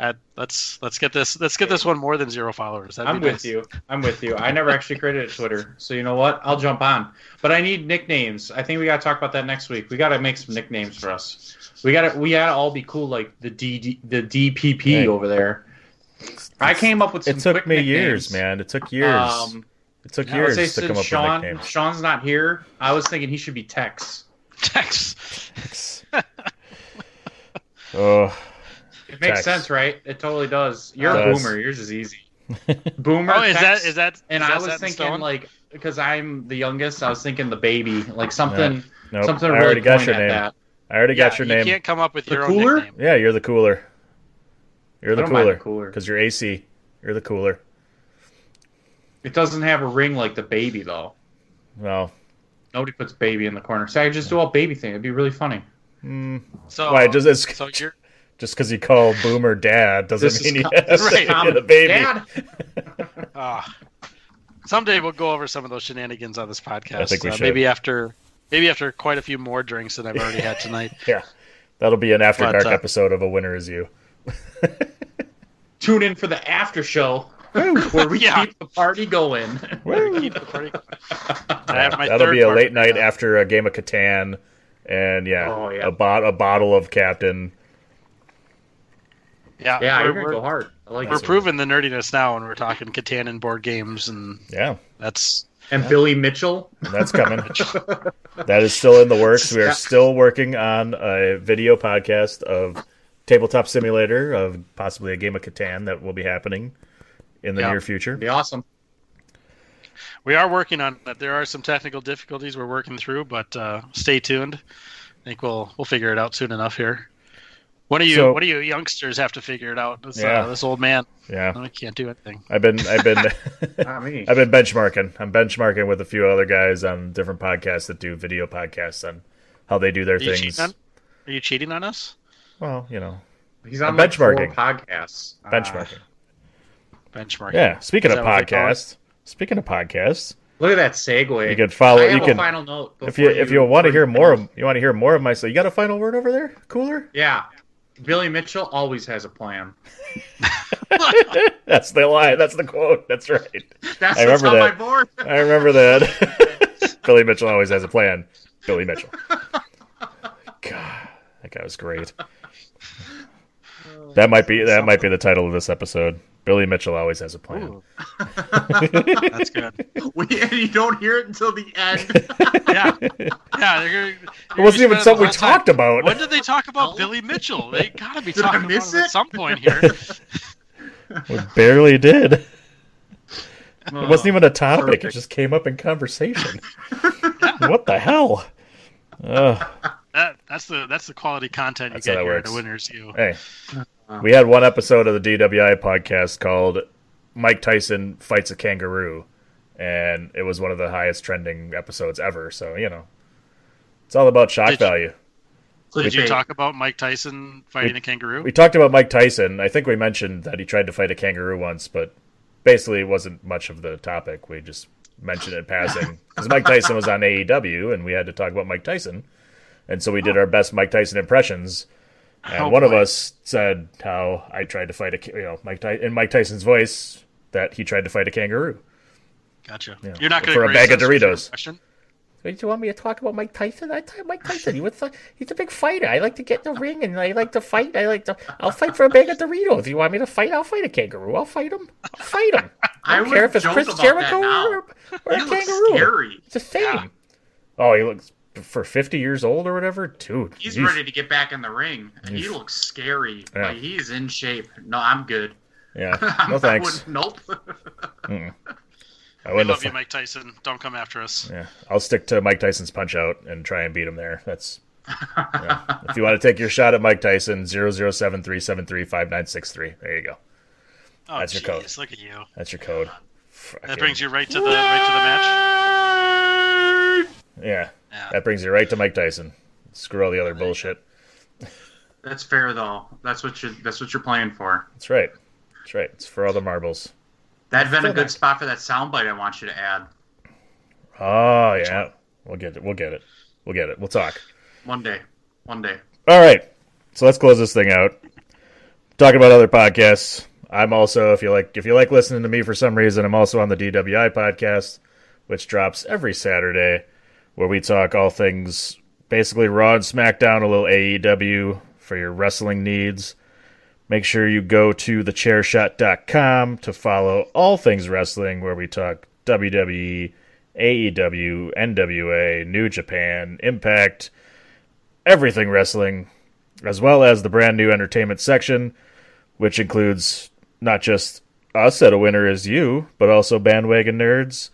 S3: at, let's let's get this let's get this one more than zero followers. That'd
S2: I'm
S3: be
S2: with
S3: nice.
S2: you. I'm with you. I never actually created a Twitter, so you know what? I'll jump on. But I need nicknames. I think we got to talk about that next week. We got to make some nicknames for us. We got to we got to all be cool like the D the DPP
S1: Hey.
S2: over there. I came up with some
S1: It took
S2: quick
S1: me
S2: nicknames.
S1: years, man. It took years.
S2: Um,
S1: it took
S2: I would
S1: years
S2: say
S1: to come up
S2: Sean,
S1: with nicknames.
S2: Sean's not here, I was thinking he should be Tex.
S3: Tex.
S1: Oh,
S2: It makes
S1: Tex.
S2: sense, right? It totally does. You're
S1: It
S2: a
S1: does.
S2: boomer. Yours is easy. Boomer.
S3: Oh, is that-
S2: Tex,
S3: is that-
S2: And
S3: is
S2: I
S3: that
S2: was thinking like because I'm the youngest, I was thinking the baby, like something,
S1: Nope,
S2: something
S1: I
S2: really
S1: already got your name.
S2: that.
S1: I already
S3: Yeah,
S1: got your
S3: you
S1: name.
S3: can't come up with
S2: The
S3: your
S2: cooler?
S3: own nickname.
S1: Yeah, you're the cooler. You're the
S2: I don't mind
S1: cooler.
S2: cooler.
S1: Because you're AC. You're the cooler.
S2: It doesn't have a ring like the baby though.
S1: Well,
S2: Nobody puts baby in the corner. So I just do all baby thing. It'd be really funny. Hmm.
S3: So,
S1: why just it's,
S3: so you're
S1: just because you call Boomer Dad doesn't
S2: This
S1: mean he
S2: com-
S1: have
S2: this is
S1: to get
S2: common.
S1: the baby.
S2: Dad.
S3: Ah. someday we'll go over some of those shenanigans on this podcast.
S1: I think we
S3: Uh,
S1: should.
S3: Maybe after, maybe after quite a few more drinks than I've already had tonight.
S1: Yeah, that'll be an after
S3: But,
S1: dark
S3: uh,
S1: episode of A Winner Is You.
S2: Tune in for the after show where we
S3: Yeah.
S2: keep the party going.
S3: Keep the party- I have my
S1: That'll
S3: third
S1: be a late night
S3: now.
S1: after a game of Catan, and yeah,
S2: Oh, yeah.
S1: a bot a bottle of Captain.
S3: Yeah,
S2: yeah,
S3: we're,
S2: you're gonna
S3: we're,
S2: go hard. I like
S3: we're
S2: it.
S3: proving the nerdiness now when we're talking Catan and board games, and
S1: Yeah,
S3: that's
S2: And Billy Mitchell.
S1: that's coming. that is still in the works. We are still working on a video podcast of Tabletop Simulator of possibly a game of Catan that will be happening in the
S3: Yeah.
S1: near future.
S2: Be awesome.
S3: we are working on that. There are some technical difficulties we're working through, but uh, stay tuned. I think we'll we'll figure it out soon enough here. What do you
S1: So-
S3: What do you youngsters have to figure it out? This,
S1: Yeah.
S3: uh, this old man,
S1: Yeah,
S3: I can't do anything.
S1: I've been I've been
S2: Not me.
S1: I've been benchmarking. I'm benchmarking with a few other guys on different podcasts that do video podcasts on how they do their
S3: Are
S1: things.
S3: cheating on, are you cheating on us?
S1: Well, you know,
S2: He's on
S1: I'm
S2: like
S1: benchmarking.
S2: podcasts. Uh,
S1: benchmarking.
S3: Benchmark.
S1: yeah. Speaking
S3: Is
S1: of
S3: that what they call it?
S1: podcasts, speaking of podcasts,
S2: look at that segue.
S1: you can follow.
S2: I
S1: You
S2: have
S1: can
S2: a final note.
S1: if you
S2: before
S1: if you want to hear more,
S2: you-
S1: of, you want to hear more of my. So you got a final word over there, cooler.
S2: Yeah. Billy Mitchell always has a plan.
S1: That's the line. That's the quote. That's right.
S2: That's
S1: I remember that. I remember that. Billy Mitchell always has a plan. Billy Mitchell. God, that guy was great. Oh, that might be that might be the title of this episode. Billy Mitchell always has a plan.
S3: That's good.
S2: We, and you don't hear it until the end.
S3: Yeah, yeah. They're gonna,
S1: It wasn't even something we talked about.
S3: When did they talk about Billy Mitchell? They gotta be
S2: Did
S3: talking about it
S2: it?
S3: at some point here.
S1: We barely did. It
S2: Oh,
S1: wasn't even a topic. It just came up in conversation. What the hell? Ugh.
S3: That, that's the that's the quality content you
S1: That's
S3: get here
S1: works.
S3: at the Winners U.
S1: Hey, we had one episode of the DWI podcast called "Mike Tyson Fights a Kangaroo," and it was one of the highest trending episodes ever. So you know, it's all about shock
S3: Did you-
S1: value.
S3: Did you talk about Mike Tyson fighting a kangaroo?
S1: We talked about Mike Tyson. I think we mentioned that he tried to fight a kangaroo once, but basically it wasn't much of the topic. We just mentioned it in passing because Mike Tyson was on AEW, and we had to talk about Mike Tyson, and so we did oh. our best Mike Tyson impressions. And
S3: Oh,
S1: one of us said how I tried to fight a, you know, Mike Ty- in Mike Tyson's voice that he tried to fight a kangaroo.
S3: Gotcha.
S1: Yeah.
S3: You're not going
S1: For a bag of Doritos. Do you want me to talk about Mike Tyson? I tell Mike Tyson, he was, he's a big fighter. I like to get in the ring and I like to fight. I like to. I'll fight for a bag of Doritos. If you want me to fight, I'll fight a kangaroo. I'll fight him. I'll fight him. I
S2: I
S1: don't
S2: would
S1: care if it's Chris
S2: about
S1: Jericho or, or a kangaroo.
S2: scary.
S1: It's the same. Oh, he looks for fifty years old or whatever, dude.
S2: He's
S1: yeesh.
S2: ready to get back in the ring. He looks scary.
S1: Yeah.
S2: Like he's in shape. No, I'm good.
S1: Yeah, no thanks.
S2: wouldn't- nope.
S1: I
S3: We
S1: wouldn't
S3: love
S1: have
S3: you, Mike Tyson. Don't come after us.
S1: Yeah, I'll stick to Mike Tyson's punch out and try and beat him there. That's yeah. if you want to take your shot at Mike Tyson, 007-373-5963. There you go.
S3: Oh,
S1: That's your code.
S3: jeez, Look at you.
S1: That's your code.
S3: That brings you right to the right to the match.
S1: Yeah, that brings you right to Mike Tyson. Screw all the other bullshit.
S2: That's fair though. That's what you. That's what you're playing for.
S1: That's right. That's right. It's for all the marbles.
S2: That'd been a good
S1: not-
S2: spot for that soundbite I want you to add
S1: Oh yeah, we'll get it. We'll get it. We'll get it. We'll talk.
S2: one day. One day.
S1: All right, so let's close this thing out. Talking about other podcasts. I'm also, if you like, if you like listening to me for some reason, I'm also on the DWI podcast, which drops every Saturday, where we talk all things basically Raw and SmackDown, a little AEW for your wrestling needs. Make sure you go to thechairshot.com to follow all things wrestling, where we talk WWE, AEW, NWA, New Japan, Impact, everything wrestling, as well as the brand new entertainment section, which includes not just us at A Winner Is You, but also Bandwagon Nerds,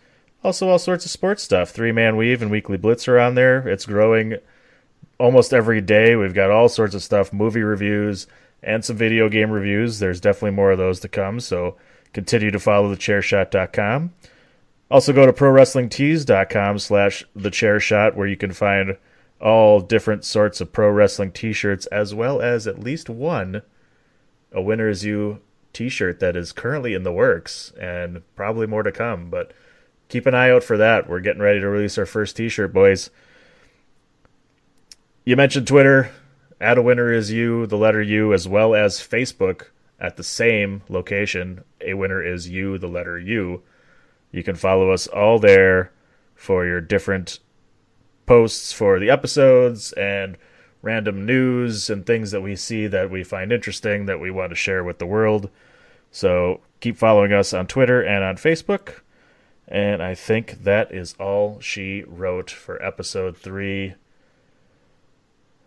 S1: also all sorts of sports stuff. Three Man Weave and Weekly Blitz are on there. It's growing almost every day. We've got all sorts of stuff, movie reviews, and some video game reviews. There's definitely more of those to come, so continue to follow the thechairshot.com. Also go to prowrestlingtees.com slash thechairshot where you can find all different sorts of pro wrestling t-shirts as well as at least one a winner is you t-shirt that is currently in the works and probably more to come but keep an eye out for that. We're getting ready to release our first t-shirt boys. You mentioned twitter. At a winner is you the letter u as well as facebook at the same location. A winner is you the letter u. You can follow us all there for your different posts for the episodes and random news and things that we see that we find interesting that we want to share with the world. So keep following us on Twitter and on Facebook. And I think that is all she wrote for episode three.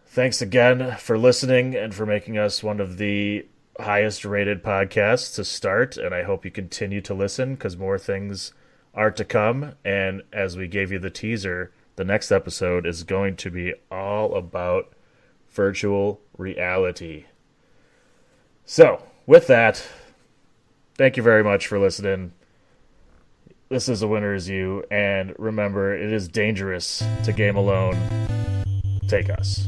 S1: Thanks again for listening and for making us one of the highest rated podcasts to start. And I hope you continue to listen because more things are to come. And as we gave you the teaser, the next episode is going to be all about virtual reality. So, with that, thank you very much for listening. This is a winner is you, and remember, it is dangerous to game alone. Take us.